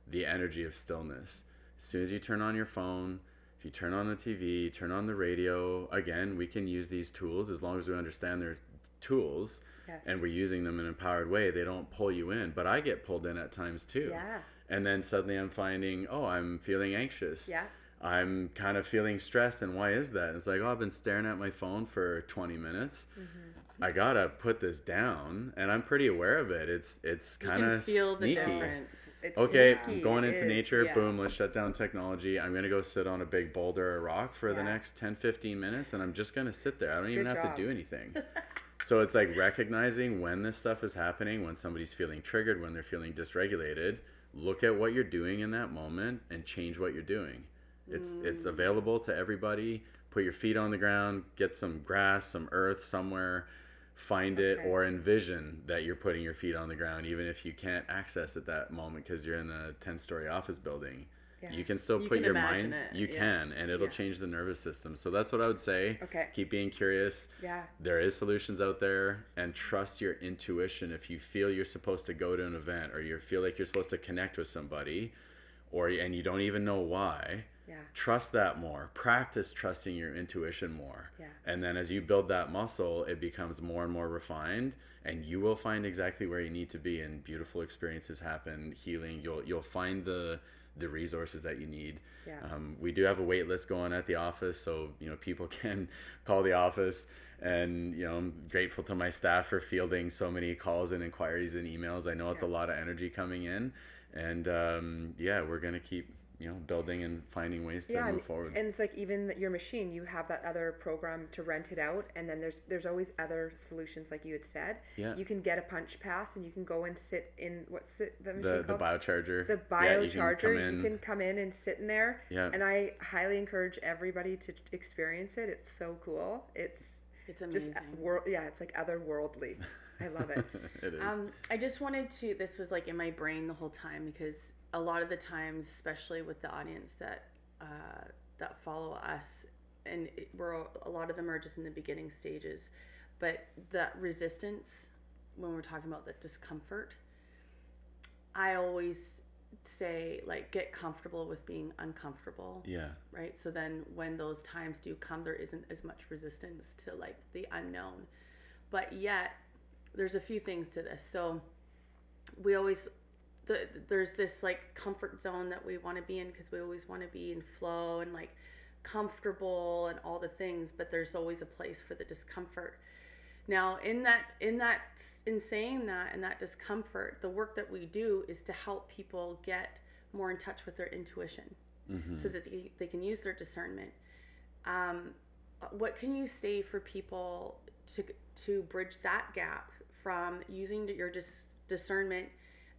the energy of stillness. As soon as you turn on your phone, if you turn on the TV, turn on the radio, again, we can use these tools as long as we understand they're tools Yes. and we're using them in an empowered way. They don't pull you in, but I get pulled in at times too. yeah. And then suddenly I'm finding, oh, I'm feeling anxious. Yeah. I'm kind of feeling stressed, and why is that? It's like, oh, I've been staring at my phone for 20 minutes. Mm-hmm. I gotta put this down, and I'm pretty aware of it. It's it's kind of feel sneaky. the difference. It's Okay, I'm going into is. nature. yeah. Boom, let's shut down technology. I'm gonna go sit on a big boulder or rock for the next 10, 15 minutes, and I'm just gonna sit there. I don't even Good have to do anything. so it's like recognizing when this stuff is happening, when somebody's feeling triggered, when they're feeling dysregulated. Look at what you're doing in that moment and change what you're doing. It's it's mm. available to everybody. Put your feet on the ground, get some grass, some earth somewhere, find it or envision that you're putting your feet on the ground even if you can't access at that moment because you're in a 10 story office building. Yeah. You can still You put can your mind it, you yeah. can and it'll Yeah. change the nervous system. So that's what I would say. Okay. Keep being curious Yeah. there is solutions out there and trust your intuition if you feel you're supposed to go to an event or you feel like you're supposed to connect with somebody or and you don't even know why Yeah. trust that more practice trusting your intuition more Yeah. and then as you build that muscle it becomes more and more refined and you will find exactly where you need to be and beautiful experiences happen healing you'll you'll find the the resources that you need Yeah. um, we do have a wait list going at the office, so you know people can call the office, and you know I'm grateful to my staff for fielding so many calls and inquiries and emails. I know it's a lot of energy coming in, and um, yeah, we're gonna keep you know building and finding ways to yeah, move forward. and it's like even your machine, you have that other program to rent it out, and then there's there's always other solutions, like you had said. Yeah. You can get a punch pass, and you can go and sit in what's the, the machine the the called? biocharger. the biocharger Yeah, you can biocharger. come you, in. can come in and sit in there. Yeah. And I highly encourage everybody to experience it. It's so cool. It's It's just amazing. world. Yeah, it's like otherworldly. I love it. it is. Um, I just wanted to. This was like in my brain the whole time because a lot of the times, especially with the audience that uh, that follow us, and it, we're a lot of them are just in the beginning stages, but that resistance when we're talking about the discomfort, I always say like get comfortable with being uncomfortable yeah. right? So then when those times do come, there isn't as much resistance to like the unknown. But yet, there's a few things to this. So we always the, there's this like comfort zone that we want to be in because we always want to be in flow and like comfortable and all the things but there's always a place for the discomfort now in that in that in saying that and that discomfort the work that we do is to help people get more in touch with their intuition Mm-hmm. so that they, they can use their discernment. Um, what can you say for people to to bridge that gap from using your dis- discernment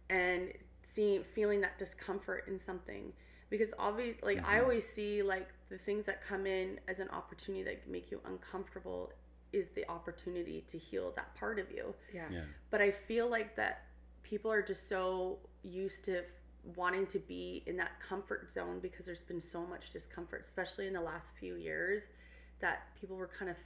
and seeing feeling that discomfort in something because obviously like i Mhm. always see like the things that come in as an opportunity that make you uncomfortable is the opportunity to heal that part of you Yeah. Yeah. but i feel like that people are just so used to wanting to be in that comfort zone because there's been so much discomfort especially in the last few years that people were kind of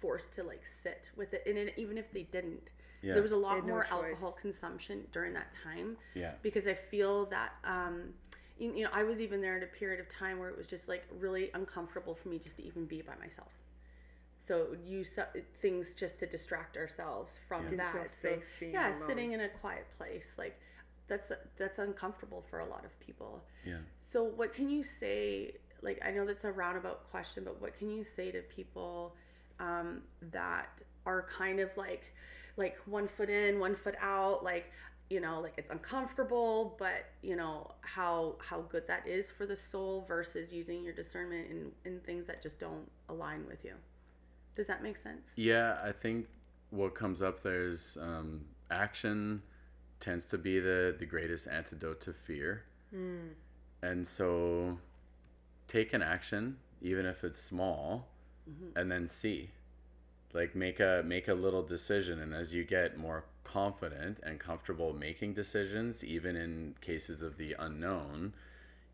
forced to like sit with it and even if they didn't Yeah. there was a lot had no more choice. alcohol consumption during that time yeah. because I feel that um, you, you know I was even there at a period of time where it was just like really uncomfortable for me just to even be by myself. So use things just to distract ourselves from Yeah. That. feel So, being yeah, alone. sitting in a quiet place like that's that's uncomfortable for a lot of people. Yeah. So what can you say? Like I know that's a roundabout question, but what can you say to people um, that are kind of like like one foot in, one foot out, like you know, like it's uncomfortable, but you know how how good that is for the soul versus using your discernment in in things that just don't align with you. Does that make sense? Yeah, I think what comes up there is um, action tends to be the, the greatest antidote to fear. Mm. And so take an action, even if it's small, Mhm. and then see. Like make a make a little decision and as you get more confident and comfortable making decisions, even in cases of the unknown,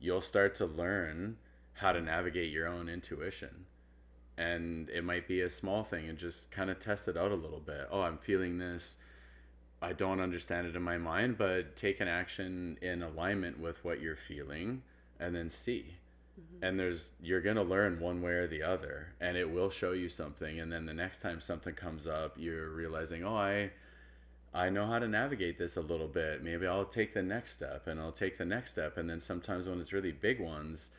you'll start to learn how to navigate your own intuition. And it might be a small thing and just kind of test it out a little bit. Oh, I'm feeling this. I don't understand it in my mind, but take an action in alignment with what you're feeling and then see. Mm-hmm. And there's you're going to learn one way or the other and it will show you something and then the next time something comes up, you're realizing, "Oh, I I know how to navigate this a little bit. Maybe I'll take the next step and I'll take the next step and then sometimes when it's really big ones,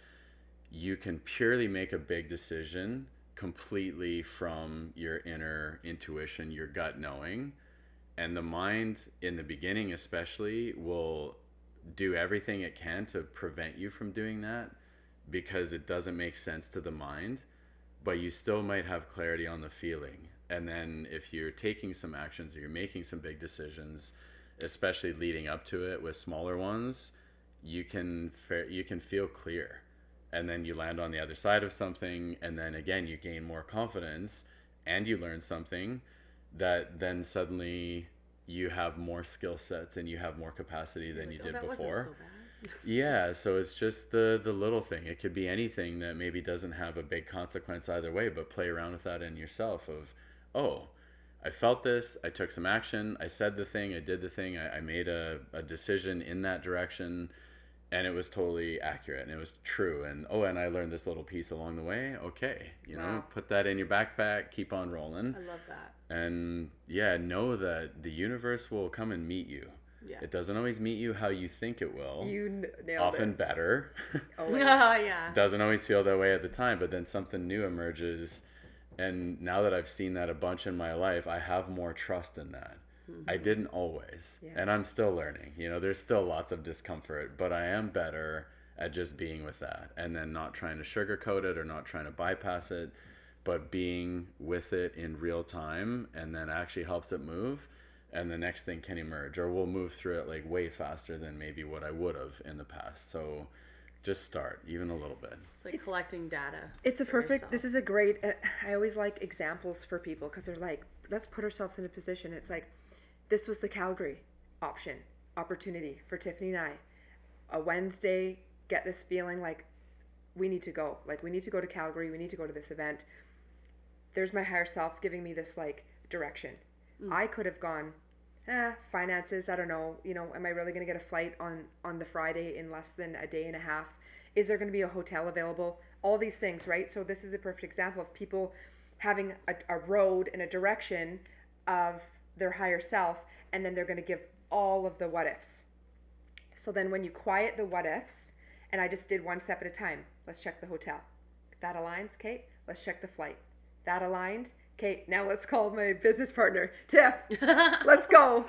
you can purely make a big decision completely from your inner intuition, your gut knowing. And the mind, in the beginning especially, will do everything it can to prevent you from doing that because it doesn't make sense to the mind. But you still might have clarity on the feeling. And then if you're taking some actions or you're making some big decisions, especially leading up to it with smaller ones, you can fa- you can feel clear and then you land on the other side of something and then again you gain more confidence and you learn something that then suddenly you have more skill sets and you have more capacity than you "Oh, did before so bad." Yeah so it's just the the little thing. It could be anything that maybe doesn't have a big consequence either way but play around with that in yourself of oh i felt this i took some action i said the thing i did the thing i, I made a, a decision in that direction and it was totally accurate and it was true and oh and i learned this little piece along the way okay you know put that in your backpack keep on rolling. I love that. and yeah know that the universe will come and meet you Yeah. it doesn't always meet you how you think it will You n- nailed often it. better Oh yeah. doesn't always feel that way at the time but then something new emerges and now that i've seen that a bunch in my life i have more trust in that i mm-hmm. didn't always Yeah. and i'm still learning you know there's still lots of discomfort but i am better at just being with that and then not trying to sugarcoat it or not trying to bypass it but being with it in real time and then actually helps it move and the next thing can emerge or we'll move through it like way faster than maybe what i would have in the past so just start even a little bit It's like collecting data. It's a for perfect. This is a great. Uh, I always like examples for people because they're like, let's put ourselves in a position. It's like, this was the Calgary option, opportunity for Tiffany and I. A Wednesday, get this feeling like we need to go. Like we need to go to Calgary. We need to go to this event. There's my higher self giving me this like direction. I could have gone, eh, finances. I don't know. You know, am I really going to get a flight on on the Friday in less than a day and a half? Is there going to be a hotel available? All these things, right? So this is a perfect example of people having a, a road and a direction of their higher self, and then they're going to give all of the what ifs. So then when you quiet the what ifs, and I just did one step at a time. Let's check the hotel. That aligns, Kate. Let's check the flight. That aligned. Kate, now let's call my business partner, Tiff. Let's go.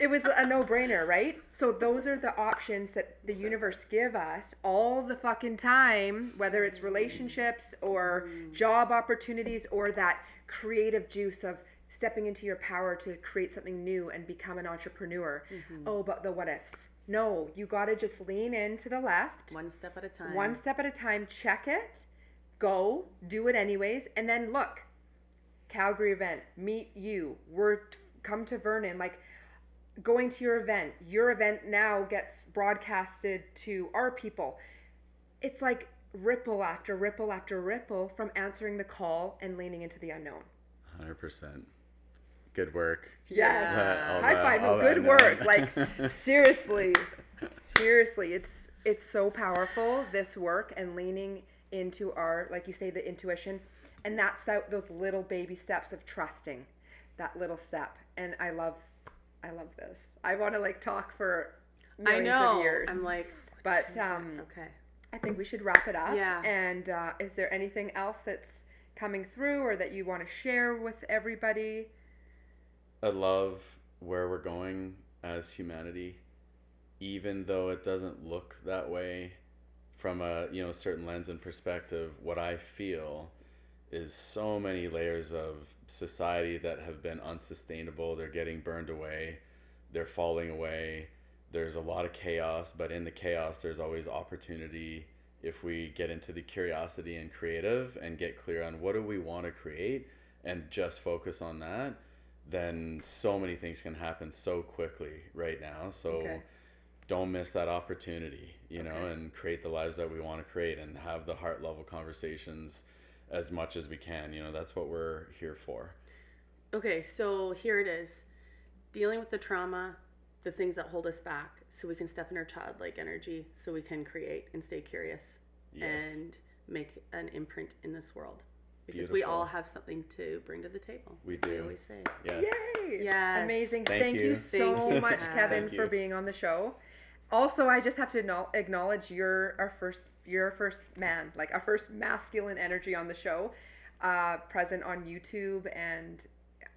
it was a no-brainer, right? So those are the options that the universe give us all the fucking time, whether it's relationships or job opportunities or that creative juice of stepping into your power to create something new and become an entrepreneur. Mm-hmm. Oh, but the what ifs. No, you got to just lean in to the left. One step at a time. One step at a time, check it, go, do it anyways, and then look. Calgary event, meet you. We're come to Vernon, like going to your event. Your event now gets broadcasted to our people. It's like ripple after ripple after ripple from answering the call and leaning into the unknown. 100%. Good work. Yes. All High that- five. No, good work. Like seriously. seriously. It's it's so powerful, this work and leaning into our, like you say, the intuition. And that's that those little baby steps of trusting. That little step. And I love I love this. I want to like talk for I millions know. of years. I'm like, but um okay. I think we should wrap it up. Yeah. And uh, is there anything else that's coming through or that you want to share with everybody? I love where we're going as humanity, even though it doesn't look that way from a you know certain lens and perspective. What I feel is so many layers of society that have been unsustainable. They're getting burned away. They're falling away. There's a lot of chaos, but in the chaos, there's always opportunity if we get into the curiosity and creative and get clear on what do we want to create and just focus on that then so many things can happen so quickly right now. So Okay. don't miss that opportunity, you know, and create the lives that we want to create and have the heart level conversations as much as we can. You know, that's what we're here for. Okay, so here it is. Dealing with the trauma, the things that hold us back, so we can step in our childlike energy, so we can create and stay curious Yes. and make an imprint in this world. Because we all have something to bring to the table. We I do. always say. Yes. Yay! Yes. Amazing. Thank Thank, you. you. so Thank you. much, Kevin, for being on the show. Also, I just have to acknowledge you're our first, you're our first man, like our first masculine energy on the show, uh, present on YouTube, and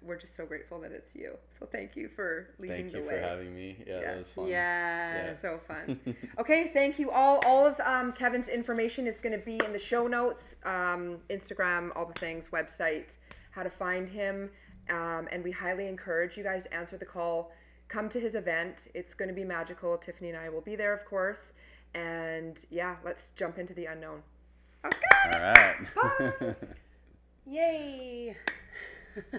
we're just so grateful that it's you. So thank you for leading Thank the you for having me. Yeah, Yes. that was fun. Yes. So fun. okay, thank you all. All of um, Kevin's information is going to be in the show notes, um, Instagram, all the things, website, how to find him. Um, and we highly encourage you guys to answer the call. Come to his event. It's going to be magical. Tiffany and I will be there, of course. And yeah, let's jump into the unknown. Okay. All right. Yay.